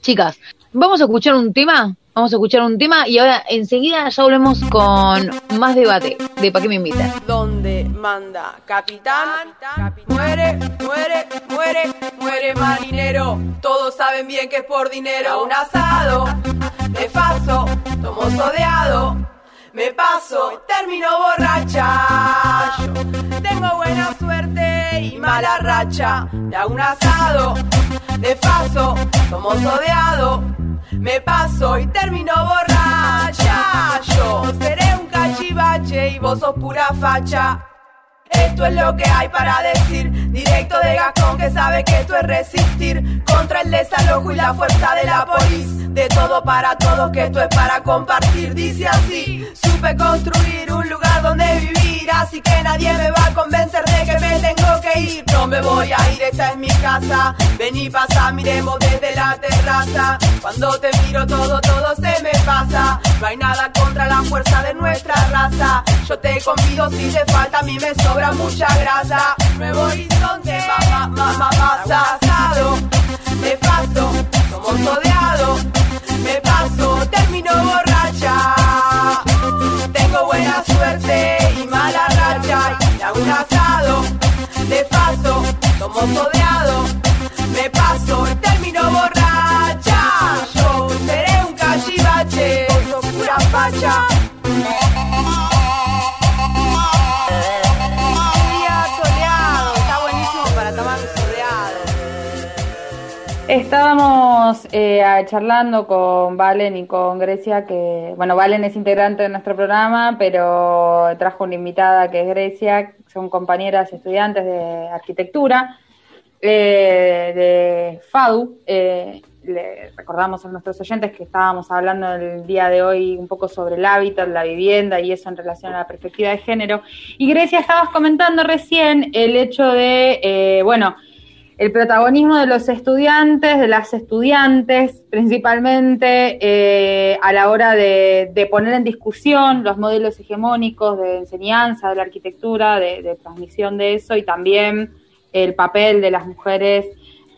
Chicas, vamos a escuchar un tema, vamos a escuchar un tema y ahora enseguida ya volvemos con más debate de ¿Para qué me invitan? Donde manda capitán, muere, muere, muere, muere marinero. Todos saben bien que es por dinero. Un asado, me paso, tomo sodeado, me paso, termino borracha. Yo tengo buena suerte y mala racha. Me hago un asado, me paso, tomo sodeado, me paso y termino borracha. Yo seré un cachivache y vos sos pura facha. Esto es lo que hay para decir, directo de Gascón que sabe que esto es resistir contra el desalojo y la fuerza de la polis. De todo para todos, que esto es para compartir. Dice así, supe construir un lugar donde vivir, así que nadie me va a convencer de que me tengo que ir. No me voy a ir, esta es mi casa. Vení, pasa, miremos desde la terraza. Cuando te miro todo, todo se me pasa. No hay nada contra la fuerza de nuestra raza. Yo te convido si te falta, a mí me sobra mucha grasa. Nuevo horizonte, mamá, mamá, pasa, asado. Me paso, como sodeado. Me paso, termino borracha. Tengo buena suerte hago un asado. De paso, como sodeado. Me paso, termino borracha. Estábamos eh, charlando con Valen y con Grecia, que, bueno, Valen es integrante de nuestro programa, pero trajo una invitada que es Grecia, son compañeras estudiantes de arquitectura eh, de FADU. Eh, le recordamos a nuestros oyentes que estábamos hablando el día de hoy un poco sobre el hábitat, la vivienda y eso en relación a la perspectiva de género. Y Grecia, estabas comentando recién el hecho de, bueno, el protagonismo de los estudiantes, de las estudiantes, principalmente eh, a la hora de, poner en discusión los modelos hegemónicos de enseñanza, de la arquitectura, de, de transmisión de eso y también el papel de las mujeres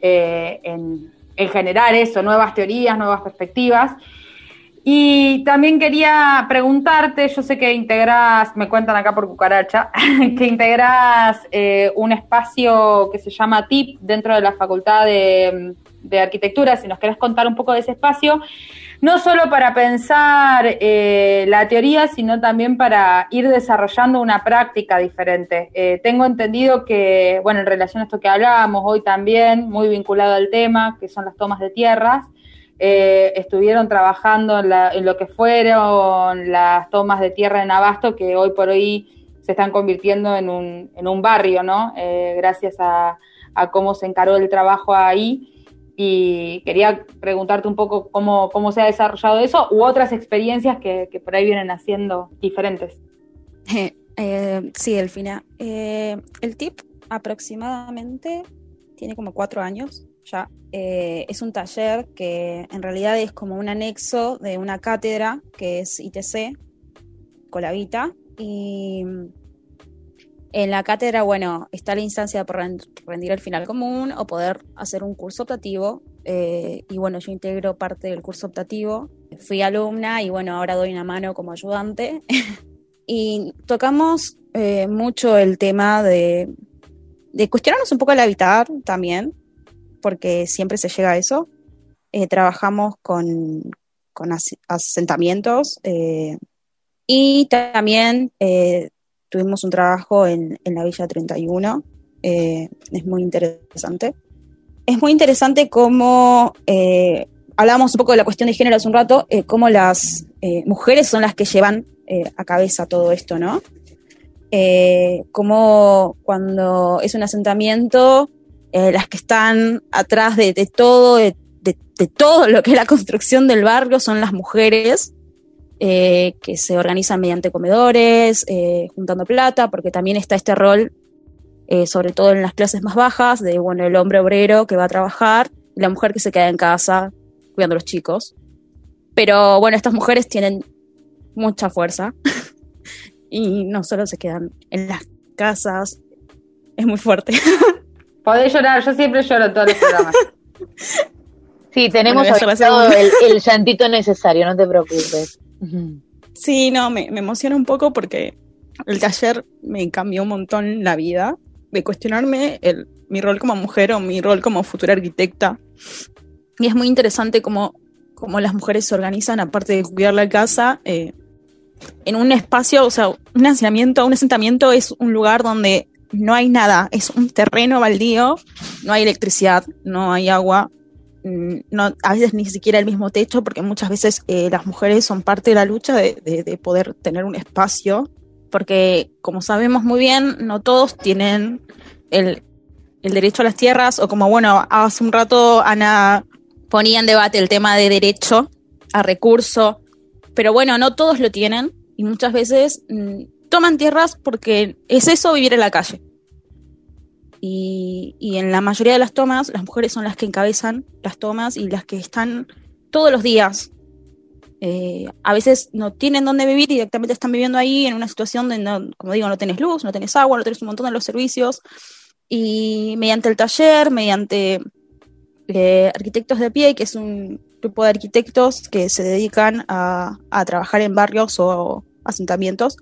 eh, en, en generar eso, nuevas teorías, nuevas perspectivas. Y también quería preguntarte, yo sé que integras, me cuentan acá por cucaracha, que integras eh, un espacio que se llama TIP dentro de la Facultad de, de Arquitectura, si nos querés contar un poco de ese espacio, no solo para pensar eh, la teoría, sino también para ir desarrollando una práctica diferente. Eh, tengo entendido que, bueno, en relación a esto que hablábamos hoy también, muy vinculado al tema, que son las tomas de tierras, eh, estuvieron trabajando en, la- en lo que fueron las tomas de tierra en Abasto, que hoy por hoy se están convirtiendo en un, en un barrio, ¿no? Eh, gracias a, cómo se encaró el trabajo ahí. Y quería preguntarte un poco cómo, cómo se ha desarrollado eso u otras experiencias que, que por ahí vienen haciendo diferentes. Eh, sí, Delfina. El TIP aproximadamente tiene como cuatro años ya. Eh, es un taller que en realidad es como un anexo de una cátedra que es ITC, Colavita. Y en la cátedra, bueno, está la instancia poder rendir el final común o poder hacer un curso optativo. eh, y bueno, yo integro parte del curso optativo. Fui alumna y bueno, ahora doy una mano como ayudante. y tocamos eh, mucho el tema de, de cuestionarnos un poco el habitar también, porque siempre se llega a eso. Eh, trabajamos con, con as- asentamientos eh, y también eh, tuvimos un trabajo en, en la Villa 31. eh, es muy interesante. Es muy interesante cómo hablábamos un poco de la cuestión de género hace un rato, cómo las mujeres son las que llevan a cabeza todo esto, ¿no? Como cuando es un asentamiento, eh, las que están atrás de, todo, de, todo lo que es la construcción del barrio son las mujeres, eh, que se organizan mediante comedores, eh, juntando plata, porque también está este rol, sobre todo en las clases más bajas, de bueno, el hombre obrero que va a trabajar y la mujer que se queda en casa cuidando a los chicos. Pero bueno, estas mujeres tienen mucha fuerza y no solo se quedan en las casas, es muy fuerte. Podés llorar, yo siempre lloro todos los programas. Sí, tenemos Bueno, el, llantito necesario, no te preocupes. Sí, no, me, me emociona un poco porque el taller me cambió un montón la vida, de cuestionarme el, mi rol como mujer o mi rol como futura arquitecta. Y es muy interesante cómo, cómo las mujeres se organizan, aparte de cuidar la casa, eh, en un espacio, o sea, un asentamiento, un asentamiento es un lugar donde no hay nada, es un terreno baldío, no hay electricidad, no hay agua, mm, no, a veces ni siquiera el mismo techo, porque muchas veces eh, las mujeres son parte de la lucha de, de- de poder tener un espacio, porque como sabemos muy bien, no todos tienen el, derecho a las tierras, o como bueno, hace un rato Ana ponía en debate el tema de derecho a recurso, pero bueno, no todos lo tienen, y muchas veces mm, toman tierras porque es eso vivir en la calle. Y, y en la mayoría de las tomas, las mujeres son las que encabezan las tomas y las que están todos los días. Eh, a veces no tienen dónde vivir y directamente están viviendo ahí en una situación de, no, como digo, no tenés luz, no tenés agua, no tenés un montón de los servicios. Y mediante el taller, mediante eh, Arquitectos de Pie, que es un grupo de arquitectos que se dedican a, a trabajar en barrios o asentamientos,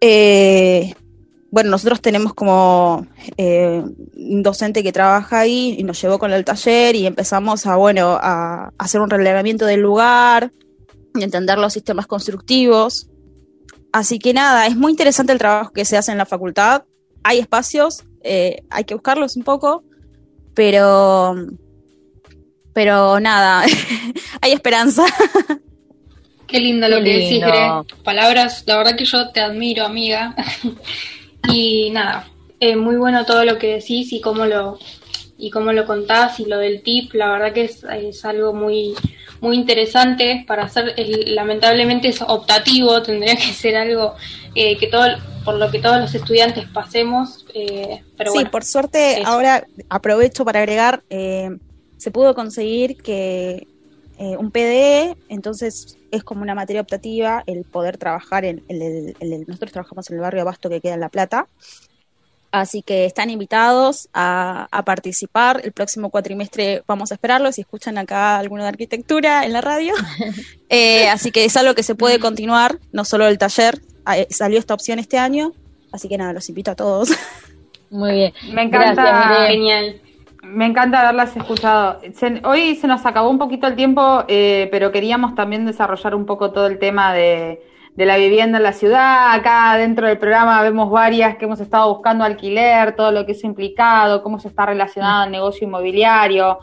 eh, bueno, nosotros tenemos como eh, un docente que trabaja ahí y nos llevó con el taller y empezamos a, bueno, a, hacer un relevamiento del lugar y entender los sistemas constructivos. Así que nada, es muy interesante el trabajo que se hace en la facultad. Hay espacios, eh, hay que buscarlos un poco, pero, pero nada, hay esperanza. Qué lindo lo Qué que decís. Gre. Palabras, la verdad que yo te admiro, amiga. y nada, eh, muy bueno todo lo que decís y cómo lo y cómo lo contás y lo del tip, la verdad que es, es algo muy muy interesante para hacer, el- lamentablemente es optativo, tendría que ser algo eh, que todo, por lo que todos los estudiantes pasemos, eh, pero sí, bueno. por suerte, eso. ahora aprovecho para agregar, eh, se pudo conseguir que eh, un PDE, entonces es como una materia optativa el poder trabajar en, en el, en el- nosotros trabajamos en el barrio Abasto que queda en La Plata, así que están invitados a, a participar. El próximo cuatrimestre vamos a esperarlos si escuchan acá alguno de arquitectura en la radio. Eh, así que es algo que se puede continuar, no solo el taller, eh, salió esta opción este año, así que nada, los invito a todos. Muy bien. Me encanta. Gracias. Genial. Me encanta haberlas escuchado. Hoy se nos acabó un poquito el tiempo, eh, pero queríamos también desarrollar un poco todo el tema de, de la vivienda en la ciudad. Acá dentro del programa vemos varias que hemos estado buscando alquiler, todo lo que es implicado, cómo se está relacionado el negocio inmobiliario.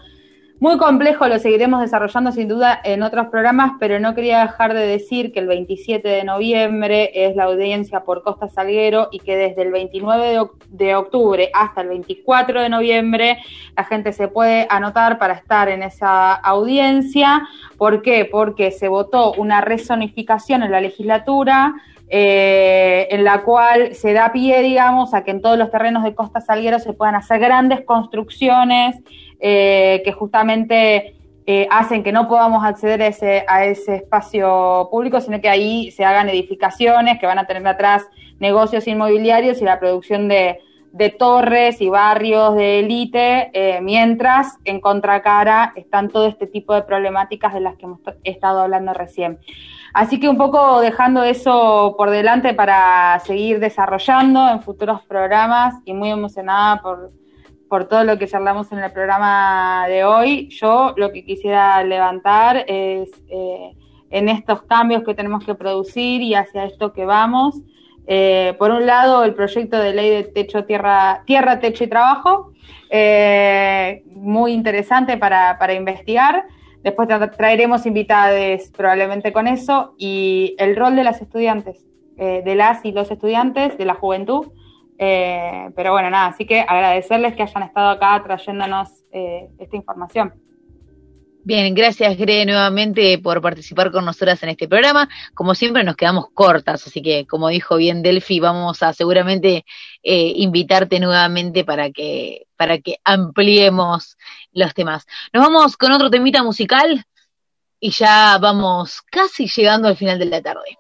Muy complejo, lo seguiremos desarrollando sin duda en otros programas, pero no quería dejar de decir que el 27 de noviembre es la audiencia por Costa Salguero y que desde el 29 de, oc- de octubre hasta el 24 de noviembre la gente se puede anotar para estar en esa audiencia. ¿Por qué? Porque se votó una rezonificación en la legislatura eh, en la cual se da pie, digamos, a que en todos los terrenos de Costa Salguero se puedan hacer grandes construcciones eh, que justamente eh, hacen que no podamos acceder a ese, a ese espacio público, sino que ahí se hagan edificaciones que van a tener atrás negocios inmobiliarios y la producción de, torres y barrios de élite, eh, mientras en contracara están todo este tipo de problemáticas de las que hemos estado hablando recién. Así que un poco dejando eso por delante para seguir desarrollando en futuros programas y muy emocionada por, por todo lo que charlamos en el programa de hoy. Yo lo que quisiera levantar es eh, en estos cambios que tenemos que producir y hacia esto que vamos. Eh, por un lado, el proyecto de ley de techo, tierra, tierra techo y trabajo, eh, muy interesante para, para investigar. Después tra- traeremos invitados probablemente con eso y el rol de las estudiantes, eh, de las y los estudiantes, de la juventud. Eh, pero bueno, nada, así que agradecerles que hayan estado acá trayéndonos eh, esta información. Bien, gracias Gre nuevamente por participar con nosotras en este programa. Como siempre nos quedamos cortas, así que como dijo bien Delphi, vamos a seguramente invitarte nuevamente para que, para que ampliemos los temas. Nos vamos con otro temita musical y ya vamos casi llegando al final de la tarde.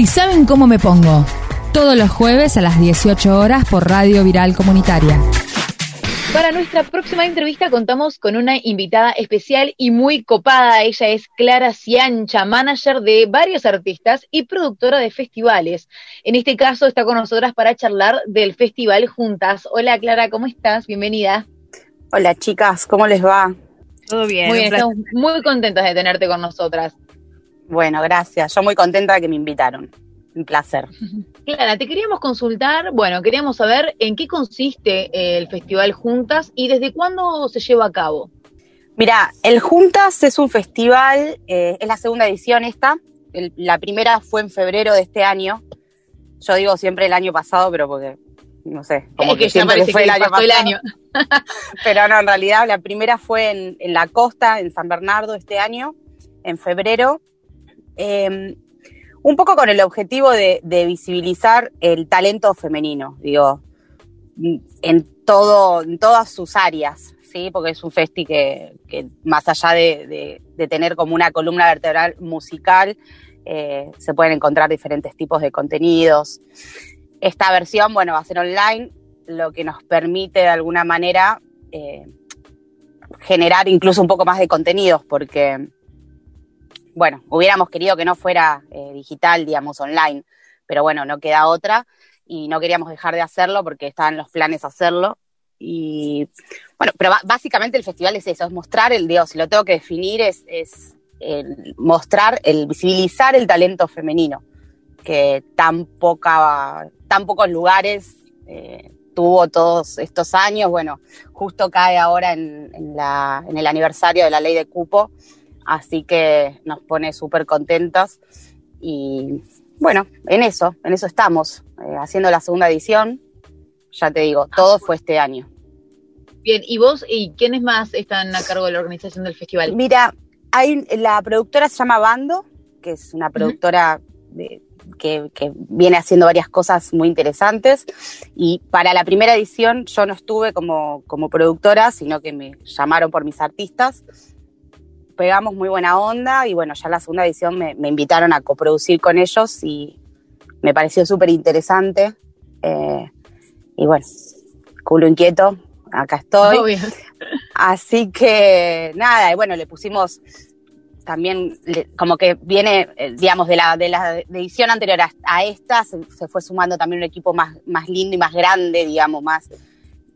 Si saben cómo me pongo? Todos los jueves a las 18 horas por Radio Viral Comunitaria. Para nuestra próxima entrevista contamos con una invitada especial y muy copada. Ella es Clara Ciancha, manager de varios artistas y productora de festivales. En este caso está con nosotras para charlar del festival Juntas. Hola Clara, ¿cómo estás? Bienvenida. Hola chicas, ¿cómo les va? Todo bien. Muy bien, estamos muy contentas de tenerte con nosotras. Bueno, gracias. Yo muy contenta de que me invitaron. Un placer. Clara, te queríamos consultar, bueno, queríamos saber en qué consiste eh, el festival Juntas y desde cuándo se lleva a cabo. Mira, el Juntas es un festival, eh, es la segunda edición esta. El- la primera fue en febrero de este año. Yo digo siempre el año pasado, pero porque, no sé, como Es que siempre fue que el año el pasado. año. Pero no, en realidad la primera fue en, en la costa, en San Bernardo este año, en febrero. Eh, un poco con el objetivo de, visibilizar el talento femenino, digo, en todo, en todas sus áreas, ¿sí? Porque es un festi que, más allá de tener como una columna vertebral musical, eh, se pueden encontrar diferentes tipos de contenidos. Esta versión, bueno, va a ser online, lo que nos permite de alguna manera eh, generar incluso un poco más de contenidos, porque, bueno, hubiéramos querido que no fuera eh, digital, digamos, online, pero bueno, no queda otra y no queríamos dejar de hacerlo porque estaban los planes hacerlo. Y bueno, pero básicamente el festival es eso, es mostrar el Dios, si lo tengo que definir, es, el mostrar, el visibilizar el talento femenino, que tan pocos lugares eh, tuvo todos estos años. Bueno, justo cae ahora en, en el aniversario de la ley de cupo, así que nos pone súper contentos. Y bueno, en eso, en eso estamos, eh, haciendo la segunda edición. Ya te digo, todo fue este año. Bien, ¿y vos y quiénes más están a cargo de la organización del festival? Mira, hay, la productora se llama Bando, que es una productora de- que, que viene haciendo varias cosas muy interesantes. Y para la primera edición yo no estuve como, como productora, sino que me llamaron por mis artistas. Pegamos muy buena onda y bueno, ya la segunda edición me, me invitaron a coproducir con ellos y me pareció súper interesante. Eh, y bueno, culo inquieto, acá estoy. Obvio. Así que nada, y bueno, le pusimos también como que viene, eh, digamos, de la, de la edición anterior a, a esta, se, se fue sumando también un equipo más, más lindo y más grande, digamos, más,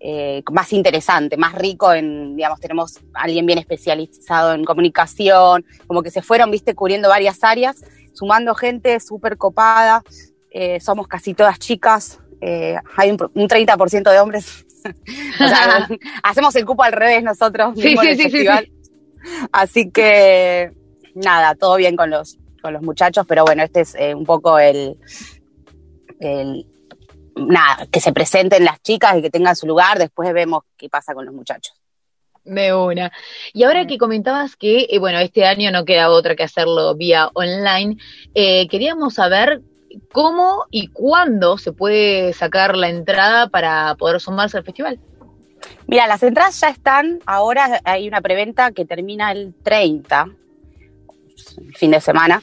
eh, más interesante, más rico en, digamos, tenemos alguien bien especializado en comunicación, como que se fueron, viste, cubriendo varias áreas, sumando gente súper copada, eh, somos casi todas chicas, eh, hay un, un 30% de hombres. o sea, hacemos el cupo al revés nosotros Sí, sí, en el sí, festival. Así que nada, todo bien con los, con los muchachos, pero bueno, este es un poco el, el nada, que se presenten las chicas y que tengan su lugar, después vemos qué pasa con los muchachos. De una. Y ahora que comentabas que, eh, bueno, este año no queda otra que hacerlo vía online, eh, queríamos saber cómo y cuándo se puede sacar la entrada para poder sumarse al festival. Mira, las entradas ya están, ahora hay una preventa que termina el 30, fin de semana.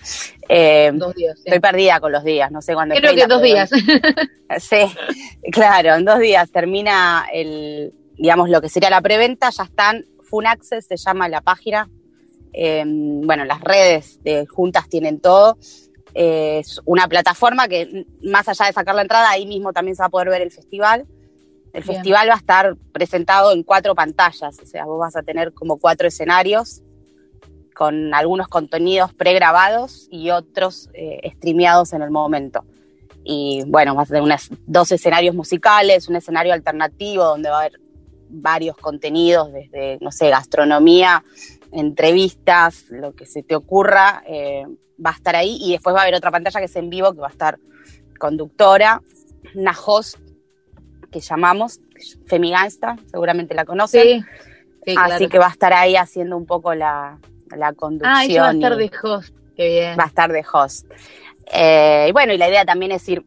Eh, Dos días. sí. Estoy perdida con los días, no sé cuándo Creo que 30, dos días. Sí, claro, en dos días termina el, digamos, lo que sería la preventa, ya están, Fun Access se llama la página, Eh, bueno, las redes de Juntas tienen todo, Eh, es una plataforma que más allá de sacar la entrada, ahí mismo también se va a poder ver el festival. El Bien. festival va a estar presentado en cuatro pantallas, o sea, vos vas a tener como cuatro escenarios con algunos contenidos pregrabados y otros eh, streameados en el momento. Y bueno, vas a tener unas, dos escenarios musicales, un escenario alternativo donde va a haber varios contenidos, desde, no sé, gastronomía, entrevistas, lo que se te ocurra, eh, va a estar ahí. Y después va a haber otra pantalla que es en vivo, que va a estar conductora, una host que llamamos Femigangsta, seguramente la conocen. Sí, sí, Así claro. que va a estar ahí haciendo un poco la, la conducción. Ah, ella va a estar de host. Qué bien. va a estar de host. Eh, y bueno, y la idea también es ir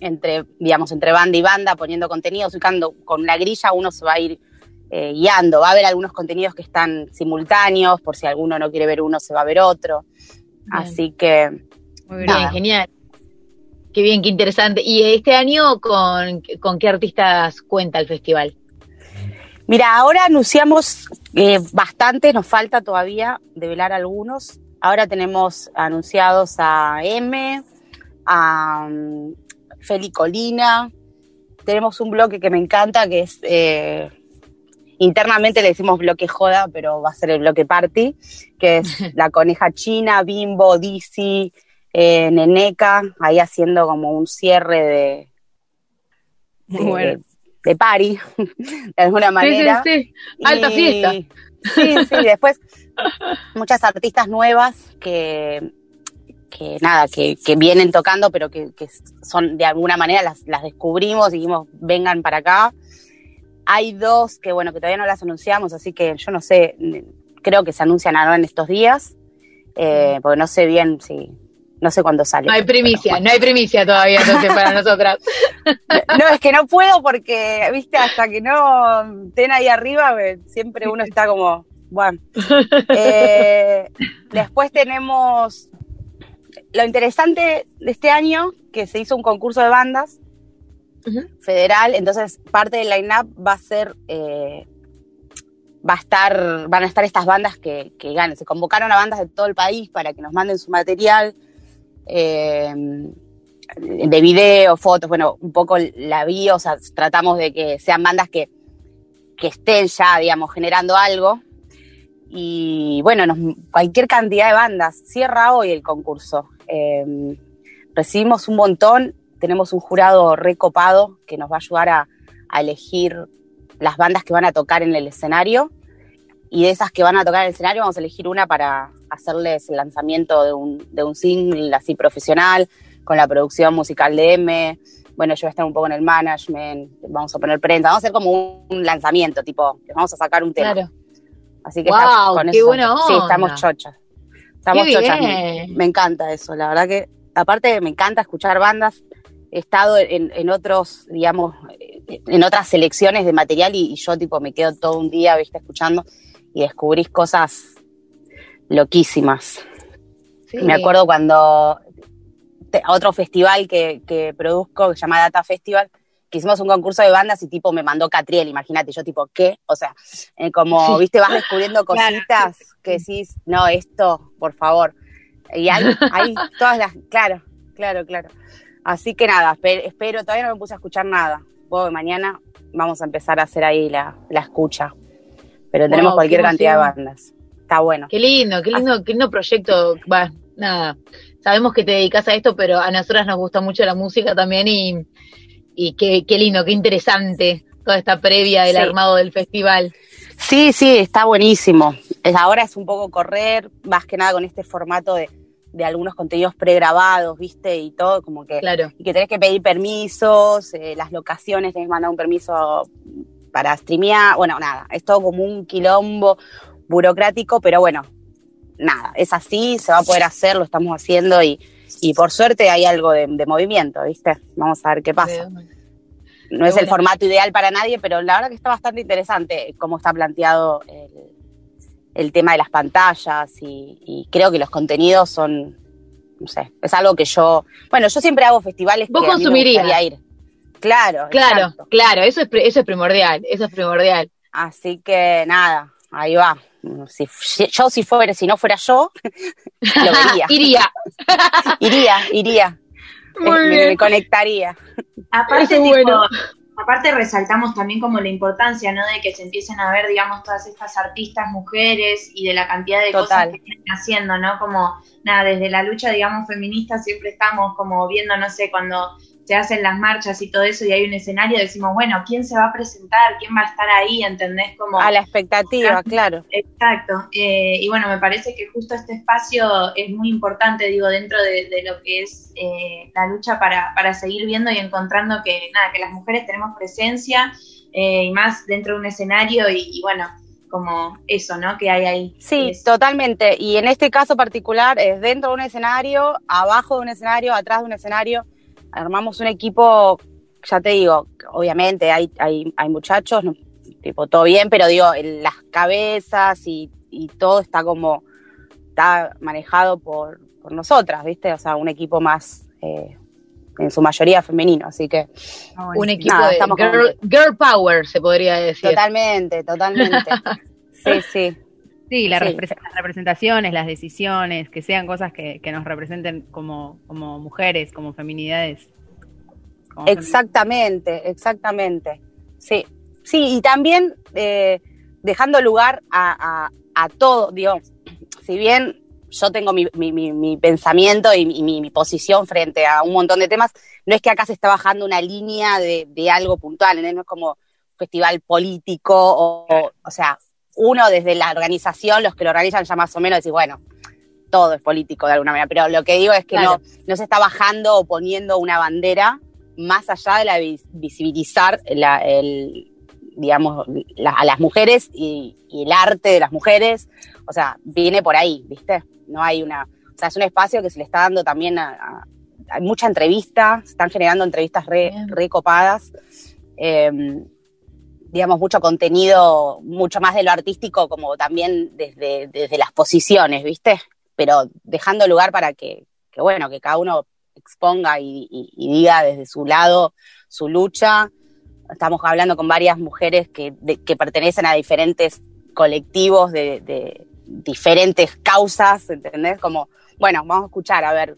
entre, digamos, entre banda y banda, poniendo contenidos, ubicando con una grilla, uno se va a ir eh, guiando. Va a haber algunos contenidos que están simultáneos, por si alguno no quiere ver uno, se va a ver otro. Así que Muy bien, Nada. genial. Qué bien, qué interesante. ¿Y este año con, con qué artistas cuenta el festival? Mira, ahora anunciamos eh, bastante, nos falta todavía develar algunos. Ahora tenemos anunciados a M, a um, Feli Colina. Tenemos un bloque que me encanta, que es eh, internamente le decimos bloque joda, pero va a ser el bloque party, que es la coneja china, Bimbo, Dizzy, eh, Neneca, ahí haciendo como un cierre de, Muy de- bueno. de party, de alguna manera. Sí, sí, sí. Alta Y- fiesta. Sí, sí, después muchas artistas nuevas que, que nada, que, que vienen tocando, pero que, que son de alguna manera las, las descubrimos y dijimos, vengan para acá. Hay dos que bueno, que todavía no las anunciamos, así que yo no sé, creo que se anuncian ahora en estos días, eh, porque no sé bien si, no sé cuándo sale. No hay primicia, no hay primicia todavía entonces para nosotras. No, es que no puedo porque, viste, hasta que no estén ahí arriba, me- siempre uno está como, bueno. Eh, después tenemos lo interesante de este año, que se hizo un concurso de bandas federal, entonces parte del line-up va a ser, eh, va a estar, van a estar estas bandas que, que ganen. Se convocaron a bandas de todo el país para que nos manden su material. Eh, de video, fotos, bueno, un poco la vi, o sea, tratamos de que sean bandas que, que estén ya, digamos, generando algo. Y bueno, cualquier cantidad de bandas. Cierra hoy el concurso. Eh, recibimos un montón, tenemos un jurado recopado que nos va a ayudar a, a elegir las bandas que van a tocar en el escenario. Y de esas que van a tocar en el escenario, vamos a elegir una para hacerles el lanzamiento de un, de un single así profesional, con la producción musical de M. Bueno, yo voy a estar un poco en el management, vamos a poner prensa, vamos a hacer como un, un lanzamiento, tipo, les vamos a sacar un tema. Claro. Así que Guau, estamos con qué eso. buena Sí, onda. estamos chochas. Estamos chochas. Me, me encanta eso, la verdad que, aparte me encanta escuchar bandas. He estado en, en otros, digamos, en otras selecciones de material y, y yo tipo me quedo todo un día, viste, escuchando y descubrís cosas loquísimas. Sí. Me acuerdo cuando te- otro festival que, que produzco, que se llama Data Festival, que hicimos un concurso de bandas y tipo me mandó Catriel, imagínate, yo tipo, ¿qué? O sea, eh, como, viste, vas descubriendo Claro. cositas que decís, no, esto, por favor. Y hay, hay todas las, claro, claro, claro. Así que nada, espe- espero, todavía no me puse a escuchar nada. Que mañana vamos a empezar a hacer ahí la, la escucha. Pero tenemos Wow, cualquier cantidad de bandas. Está bueno. Qué lindo, qué lindo, qué lindo proyecto. Va, nada. Sabemos que te dedicas a esto, pero a nosotras nos gusta mucho la música también y, y qué, qué lindo, qué interesante toda esta previa del Sí. armado del festival. Sí, sí, está buenísimo. Ahora es un poco correr, más que nada con este formato de, de algunos contenidos pregrabados, ¿viste? Y todo, como que. Claro. Y que tenés que pedir permisos, eh, las locaciones, tenés que mandar un permiso para streamear. Bueno, nada, es todo como un quilombo burocrático, pero bueno, nada, es así, se va a poder hacer, lo estamos haciendo y, y por suerte hay algo de, de movimiento, ¿viste? Vamos a ver qué pasa. No es el formato ideal para nadie, pero la verdad que está bastante interesante cómo está planteado el, el tema de las pantallas y, y creo que los contenidos son, no sé, es algo que yo, bueno, yo siempre hago festivales Vos que a mí me consumirías. gustaría ir. Claro, Claro, exacto. claro, eso es, eso es primordial, eso es primordial. Así que nada, ahí va. Si, si- yo si fuera, si no fuera yo, lo vería. Iría. iría, iría. Muy Eh, me- bien. me conectaría. Aparte, tipo, bueno. aparte resaltamos también como la importancia, ¿no? De que se empiecen a ver, digamos, todas estas artistas mujeres y de la cantidad de Total. cosas que vienen haciendo, ¿no? Como, nada, desde la lucha, digamos, feminista siempre estamos como viendo, no sé, cuando se hacen las marchas y todo eso y hay un escenario, decimos, bueno, ¿quién se va a presentar? ¿Quién va a estar ahí? ¿Entendés? Como, A la expectativa, claro. Exacto. Eh, y bueno, me parece que justo este espacio es muy importante, digo, dentro de, de lo que es eh, la lucha para, para seguir viendo y encontrando que, nada, que las mujeres tenemos presencia eh, y más dentro de un escenario y, y bueno, como eso, ¿no? Que hay ahí. Sí, Es- totalmente. Y en este caso particular es dentro de un escenario, abajo de un escenario, atrás de un escenario. Armamos un equipo, ya te digo, obviamente hay, hay, hay muchachos, no- tipo todo bien, pero digo, en las cabezas y, y todo está como, está manejado por, por nosotras, ¿viste? O sea, un equipo más, eh, en su mayoría femenino, así que... Un equipo nada, de estamos girl, girl power, se podría decir. Totalmente, totalmente. sí, sí. Sí, la Sí. repre- las representaciones, las decisiones, que sean cosas que, que nos representen como, como mujeres, como feminidades. Como Exactamente, exactamente. Sí, sí, y también eh, dejando lugar a, a- a todo, digo, si bien yo tengo mi, mi- mi- mi pensamiento y, mi, posición frente a un montón de temas, no es que acá se está bajando una línea de, de algo puntual, no es como festival político, o, o, o sea, uno desde la organización, los que lo organizan ya más o menos decís, bueno, todo es político de alguna manera, pero lo que digo es que Claro. no, no se está bajando o poniendo una bandera más allá de la vis- visibilizar la, el, digamos, la- a las mujeres y, y el arte de las mujeres, o sea, viene por ahí, ¿viste? No hay una, o sea, es un espacio que se le está dando también a, a- hay mucha entrevista, se están generando entrevistas re, re copadas, eh, digamos, mucho contenido, mucho más de lo artístico, como también desde, desde las posiciones, ¿viste? Pero dejando lugar para que, que bueno, que cada uno exponga y, diga desde su lado su lucha. Estamos hablando con varias mujeres que, que pertenecen a diferentes colectivos de, de diferentes causas, ¿entendés? Como, bueno, vamos a escuchar, a ver.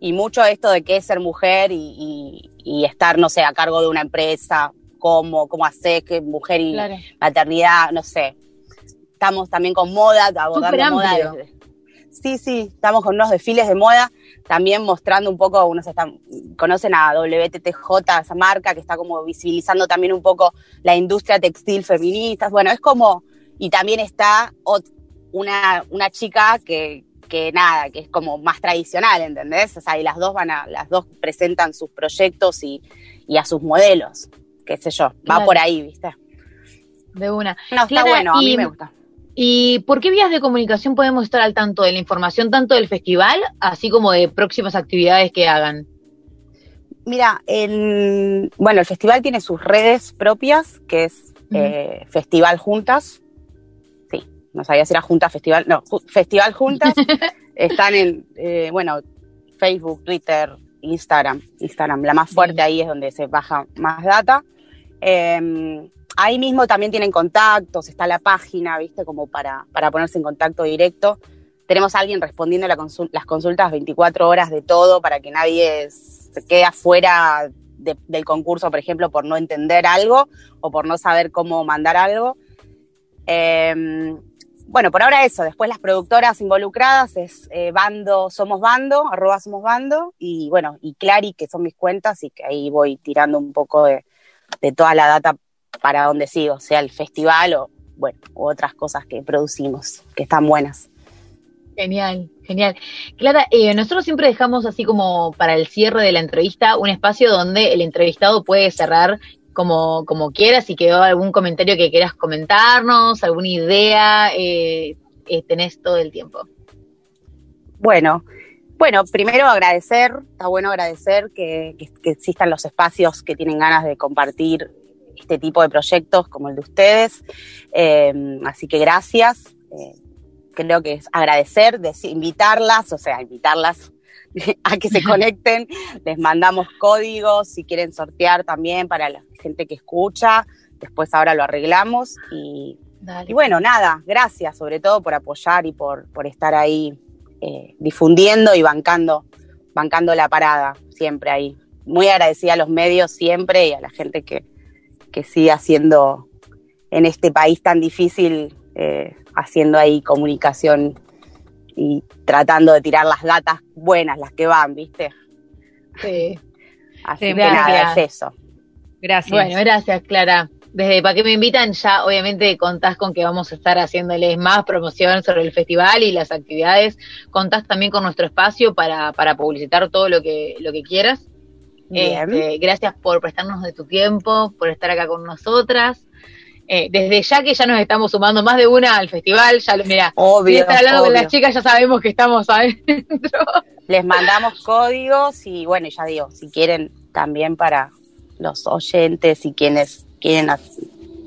Y mucho esto de qué es ser mujer y estar, no sé, a cargo de una empresa, cómo, cómo hacer que mujer y Claro. maternidad, no sé. Estamos también con moda, abordando moda desde- Sí, sí, estamos con unos desfiles de moda, también mostrando un poco, unos están, conocen a WTTJ, esa marca que está como visibilizando también un poco la industria textil feminista. Bueno, es como, y también está una, una chica que, que nada, que es como más tradicional, ¿entendés? O sea, y las dos van a, las dos presentan sus proyectos y, y a sus modelos, qué sé yo, va Claro. por ahí, ¿viste? De una. No, está bueno, a mí y- me gusta. ¿Y por qué vías de comunicación podemos estar al tanto de la información tanto del festival, así como de próximas actividades que hagan? Mira, el, bueno, el festival tiene sus redes propias, que es eh, Festival Juntas. Sí, no sabía si era Junta Festival, no, Ju- Festival Juntas. Están en, eh, bueno, Facebook, Twitter, Instagram. Instagram, la más fuerte ahí es donde se baja más data. Eh, ahí mismo también tienen contactos, está la página, ¿viste? Como para, para ponerse en contacto directo. Tenemos a alguien respondiendo las consultas 24 horas de todo para que nadie se quede afuera de- del concurso, por ejemplo, por no entender algo o por no saber cómo mandar algo. Eh, bueno, por ahora eso. Después las productoras involucradas es eh, Bando, Somos Bando, arroba Somos Bando, y bueno, y Clary, que son mis cuentas, y que ahí voy tirando un poco de, de toda la data para donde sigo, sea el festival o, bueno, otras cosas que producimos, que están buenas. Genial, genial. Clara, eh, nosotros siempre dejamos así como para el cierre de la entrevista un espacio donde el entrevistado puede cerrar como, como quiera, si quedó algún comentario que quieras comentarnos, alguna idea, eh, eh, tenés todo el tiempo. Bueno, bueno, primero agradecer, está bueno agradecer que, que- que existan los espacios que tienen ganas de compartir este tipo de proyectos como el de ustedes. Eh, así que gracias. Eh, creo que es agradecer, invitarlas, o sea, invitarlas a que se conecten. Les mandamos códigos si quieren sortear también para la gente que escucha. Después ahora lo arreglamos y, y bueno, nada, gracias sobre todo por apoyar y por, por estar ahí eh, difundiendo y bancando, bancando la parada, siempre ahí. Muy agradecida a los medios siempre y a la gente que, que sigue haciendo en este país tan difícil, eh, haciendo ahí comunicación y tratando de tirar las datas buenas, las que van, ¿viste? Sí. Así Sí, que nada, gracias. es eso. Gracias. Bueno, gracias, Clara. Desde para qué me invitan, ya obviamente contás con que vamos a estar haciéndoles más promoción sobre el festival y las actividades. Contás también con nuestro espacio para, para publicitar todo lo que, lo que quieras. Bien. Este, gracias por prestarnos de tu tiempo, por estar acá con nosotras. Eh, desde ya que ya nos estamos sumando más de una al festival, ya lo, mira, Obvio, si está hablando con obvio. las chicas ya sabemos que estamos adentro. Les mandamos códigos y bueno, ya digo, si quieren también para los oyentes y quienes quieren,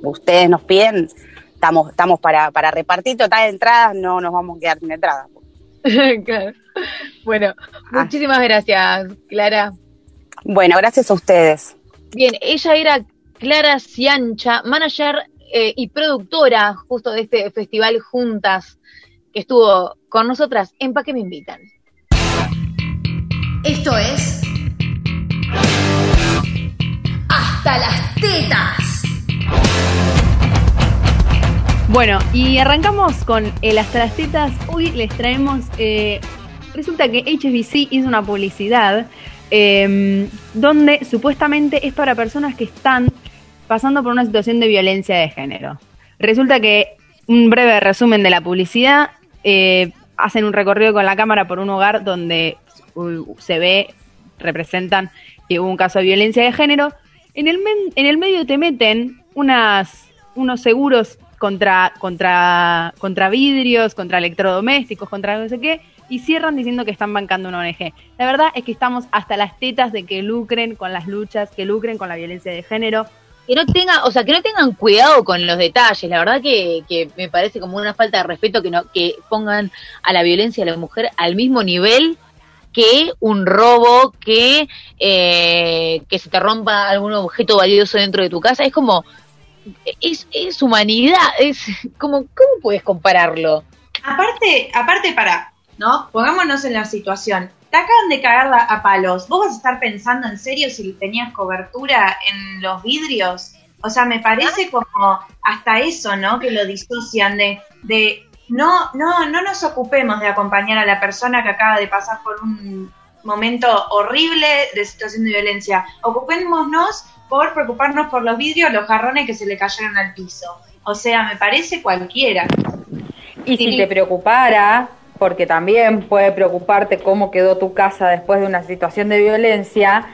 ustedes nos piden, estamos, estamos para, para repartir total entradas, no nos vamos a quedar sin entradas. Claro. Bueno, muchísimas gracias, Clara. Bueno, gracias a ustedes. Bien, ella era Clara Ciancha, manager eh, y productora justo de este festival Juntas, que estuvo con nosotras en Pa' que me invitan. Esto es. Hasta las tetas. Bueno, y arrancamos con el las Tetas. Hoy les traemos. eh, resulta que HSBC hizo una publicidad eh, donde supuestamente es para personas que están pasando por una situación de violencia de género. Resulta que un breve resumen de la publicidad. eh, hacen un recorrido con la cámara por un hogar donde se ve, representan que hubo un caso de violencia de género. En el, men- en el medio te meten unas, unos seguros contra, contra, contra vidrios, contra electrodomésticos, contra no sé qué, y cierran diciendo que están bancando una ONG. La verdad es que estamos hasta las tetas de que lucren con las luchas, que lucren con la violencia de género. Que no tenga, o sea, que no tengan cuidado con los detalles. La verdad que, que me parece como una falta de respeto que no, que pongan a la violencia de la mujer al mismo nivel que un robo, que, eh, que se te rompa algún objeto valioso dentro de tu casa. Es como, es, es humanidad, es como, ¿cómo puedes compararlo? Aparte, aparte para, ¿no? Pongámonos en la situación. Te acaban de cagar la- a palos. ¿Vos vas a estar pensando en serio si tenías cobertura en los vidrios? O sea, me parece como hasta eso, ¿no? Que lo disocian de, de no, no, no nos ocupemos de acompañar a la persona que acaba de pasar por un momento horrible de situación de violencia. Ocupémonos por preocuparnos por los vidrios, los jarrones que se le cayeron al piso. O sea, me parece cualquiera. Y si te preocupara, porque también puede preocuparte cómo quedó tu casa después de una situación de violencia,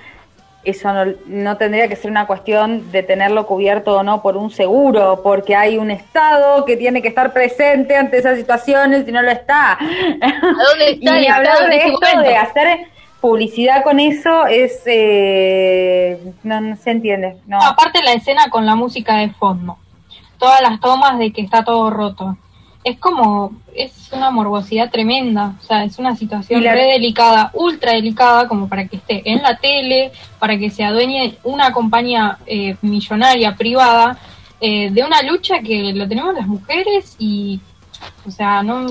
eso no, no tendría que ser una cuestión de tenerlo cubierto o no por un seguro, porque hay un Estado que tiene que estar presente ante esas situaciones y no lo está. ¿A dónde está y el hablar Estado en de este esto, momento? de hacer publicidad con eso, es eh, no, no se entiende. No. Aparte la escena con la música de fondo, todas las tomas de que está todo roto. Es como, es una morbosidad tremenda, o sea, es una situación la- re delicada, ultra delicada, como para que esté en la tele, para que se adueñe una compañía eh, millonaria, privada, eh, de una lucha que lo tenemos las mujeres y, o sea, no...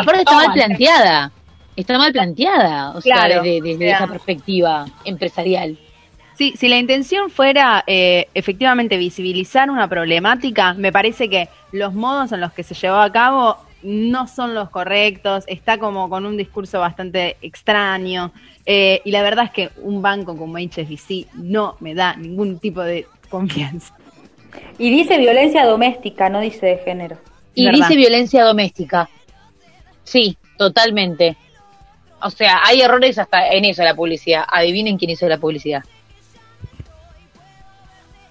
Aparte está mal planteada, está mal planteada, o sea, desde, esa perspectiva empresarial. Sí, si la intención fuera eh, efectivamente visibilizar una problemática, me parece que los modos en los que se llevó a cabo no son los correctos, está como con un discurso bastante extraño, eh, y la verdad es que un banco como HSBC no me da ningún tipo de confianza. Y dice violencia doméstica, no dice de género. Y ¿Verdad? dice violencia doméstica. Sí, totalmente. O sea, hay errores hasta en eso de la publicidad. Adivinen quién hizo la publicidad.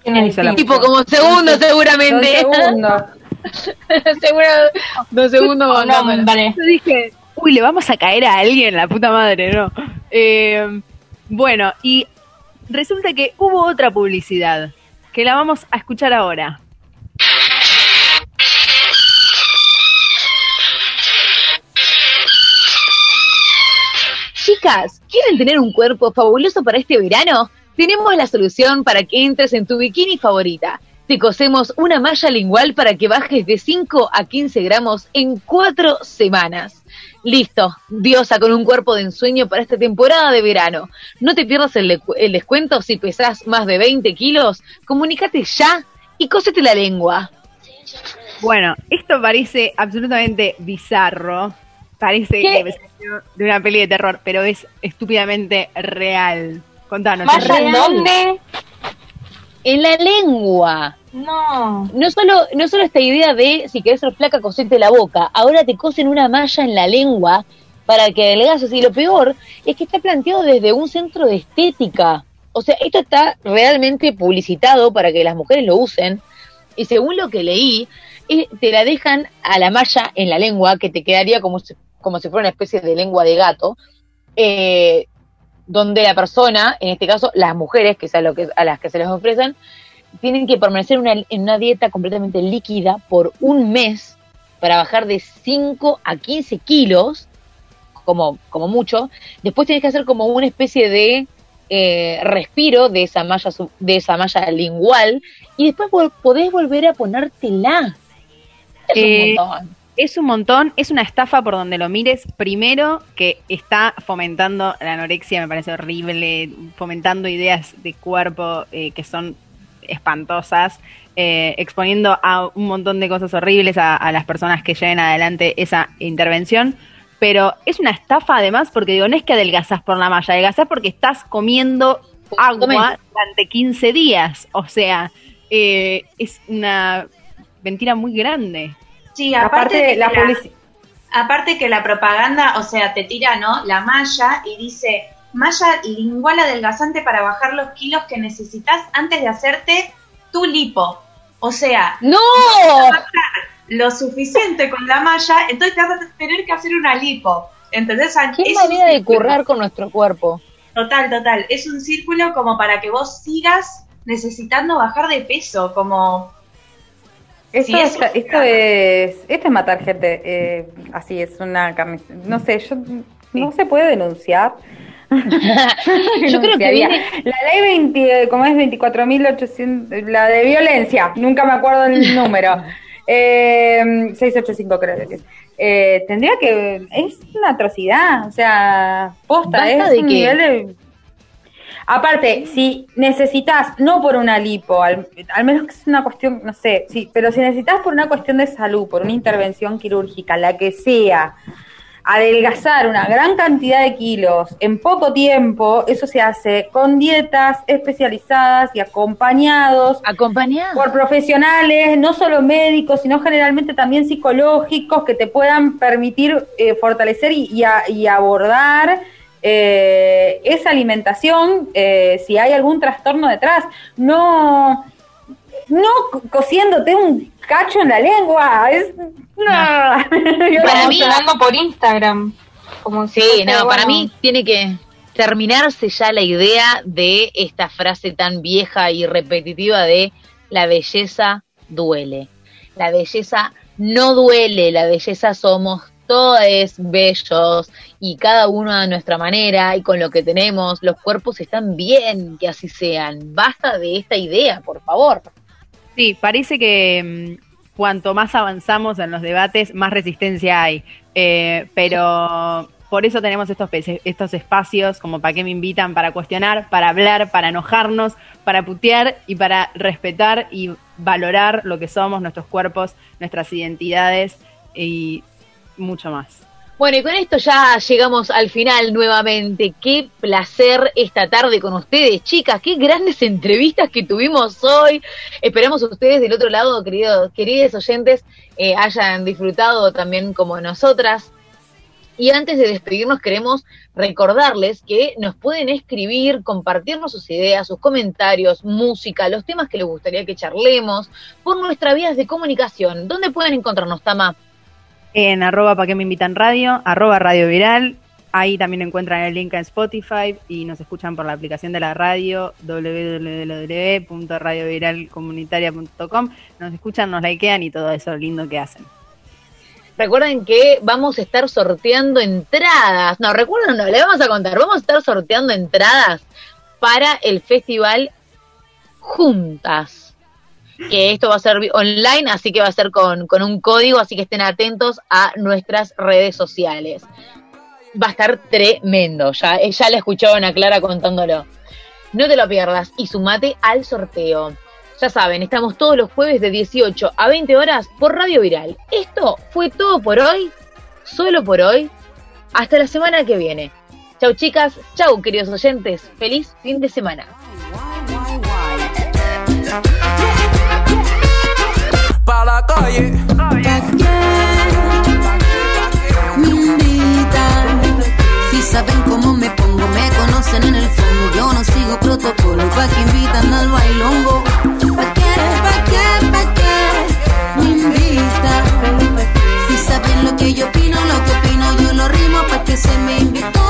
¿Quién hizo la Tipo como segundo seguramente. Dos segundos. Seguro, dos segundos No, vale. Yo dije, uy, le vamos a caer a alguien, la puta madre, ¿no? Eh, bueno, y resulta que hubo otra publicidad, que la vamos a escuchar ahora. ¿Quieren tener un cuerpo fabuloso para este verano? Tenemos la solución para que entres en tu bikini favorita. Te cosemos una malla lingual para que bajes de 5 a 15 gramos en 4 semanas. Listo, diosa con un cuerpo de ensueño para esta temporada de verano. No te pierdas el, descuento si pesas más de 20 kilos. Comunícate ya y cósete la lengua. Bueno, esto parece absolutamente bizarro. Parece ¿Qué? que salió de una peli de terror, pero es estúpidamente real. Contanos. ¿Malla en dónde? En la lengua. No. No solo, no solo esta idea de si querés ser flaca, cosete la boca. Ahora te cosen una malla en la lengua para que adelgaces. Y lo peor es que está planteado desde un centro de estética. O sea, esto está realmente publicitado para que las mujeres lo usen. Y según lo que leí, eh, te la dejan a la malla en la lengua, que te quedaría como como si fuera una especie de lengua de gato, eh, donde la persona, en este caso las mujeres, que es a, lo que, a las que se les ofrecen, tienen que permanecer una- en una dieta completamente líquida por un mes para bajar de 5 a 15 kilos como, como mucho. Después tenés que hacer como una especie de eh, respiro de esa malla de esa malla lingual y después podés volver a ponértela. Es Eh, un montón. Es un montón, es una estafa por donde lo mires. Primero, que está fomentando la anorexia, me parece horrible, fomentando ideas de cuerpo eh, que son espantosas, eh, exponiendo a un montón de cosas horribles a, a las personas que lleven adelante esa intervención. Pero es una estafa además porque digo, no es que adelgazás por la malla, adelgazás porque estás comiendo agua durante 15 días. O sea, eh, es una mentira muy grande. Sí, aparte, Aparte, de la aparte que la propaganda, o sea, te tira, ¿no? La malla y dice, malla lingual adelgazante para bajar los kilos que necesitas antes de hacerte tu lipo. O sea, ¡No! vas a bajar lo suficiente con la malla, entonces te vas a tener que hacer una lipo. ¿Entendés? Qué manera de currar con nuestro cuerpo. Total, total. Es un círculo como para que vos sigas necesitando bajar de peso, como... Esto, Sí, es, esto es esto es matar gente. eh, así es una carnicería. No sé, yo no se puede denunciar. Yo creo que viene- La ley 20, ¿cómo es? 24.800, la de violencia, nunca me acuerdo el número. Eh, 685 creo que es. Eh, tendría que, es una atrocidad, o sea, posta, Basta es de un que- nivel de... Aparte, si necesitas, no por una lipo, al, al menos que es una cuestión, no sé, sí, pero si necesitas por una cuestión de salud, por una intervención quirúrgica, la que sea, adelgazar una gran cantidad de kilos en poco tiempo, eso se hace con dietas especializadas y acompañados Acompañados. por profesionales, no solo médicos, sino generalmente también psicológicos que te puedan permitir eh, fortalecer y, y a- y abordar eh, esa alimentación eh, si hay algún trastorno detrás. No, no co- cosiéndote un cacho en la lengua. Es, no. Yo Para mí, hablando por Instagram. Como si Sí, fuese, no, para bueno, mí tiene que terminarse ya la idea de esta frase tan vieja y repetitiva de la belleza duele. La belleza no duele, la belleza somos todos bellos y cada uno a nuestra manera y con lo que tenemos, los cuerpos están bien, que así sean. Basta de esta idea, por favor. Sí, parece que mm, cuanto más avanzamos en los debates, más resistencia hay. Eh, pero por eso tenemos estos, estos espacios, como para qué me invitan, para cuestionar, para hablar, para enojarnos, para putear y para respetar y valorar lo que somos, nuestros cuerpos, nuestras identidades y mucho más. Bueno, y con esto ya llegamos al final nuevamente. Qué placer esta tarde con ustedes, chicas. Qué grandes entrevistas que tuvimos hoy. Esperamos ustedes del otro lado, queridos, queridos oyentes, eh, hayan disfrutado también como nosotras. Y antes de despedirnos queremos recordarles que nos pueden escribir, compartirnos sus ideas, sus comentarios, música, los temas que les gustaría que charlemos por nuestras vías de comunicación. ¿Dónde pueden encontrarnos, Tama? En arroba pa' que me invitan radio, arroba radio viral. Ahí también encuentran el link en Spotify y nos escuchan por la aplicación de la radio www.radioviralcomunitaria.com. Nos escuchan, nos likean y todo eso lindo que hacen. Recuerden que vamos a estar sorteando entradas. No, recuerden, no, le vamos a contar. Vamos a estar sorteando entradas para el festival Juntas. Que esto va a ser online, así que va a ser con, con un código, así que estén atentos a nuestras redes sociales. Va a estar tremendo. Ya, eh, ya la escucharon a Clara contándolo. No te lo pierdas y sumate al sorteo. Ya saben, estamos todos los jueves de 18 a 20 horas por Radio Viral. Esto fue todo por hoy, solo por hoy. Hasta la semana que viene. Chau chicas, chau queridos oyentes. Feliz fin de semana. pa' la calle. Qué me invitan? Si saben cómo me pongo, me conocen en el fondo. Yo no sigo protocolo, pa' que invitan al bailongo. ¿Para qué, pa' qué, pa' qué me invitan? Si saben lo que yo opino, lo que opino yo lo rimo, pa' que se me invitó.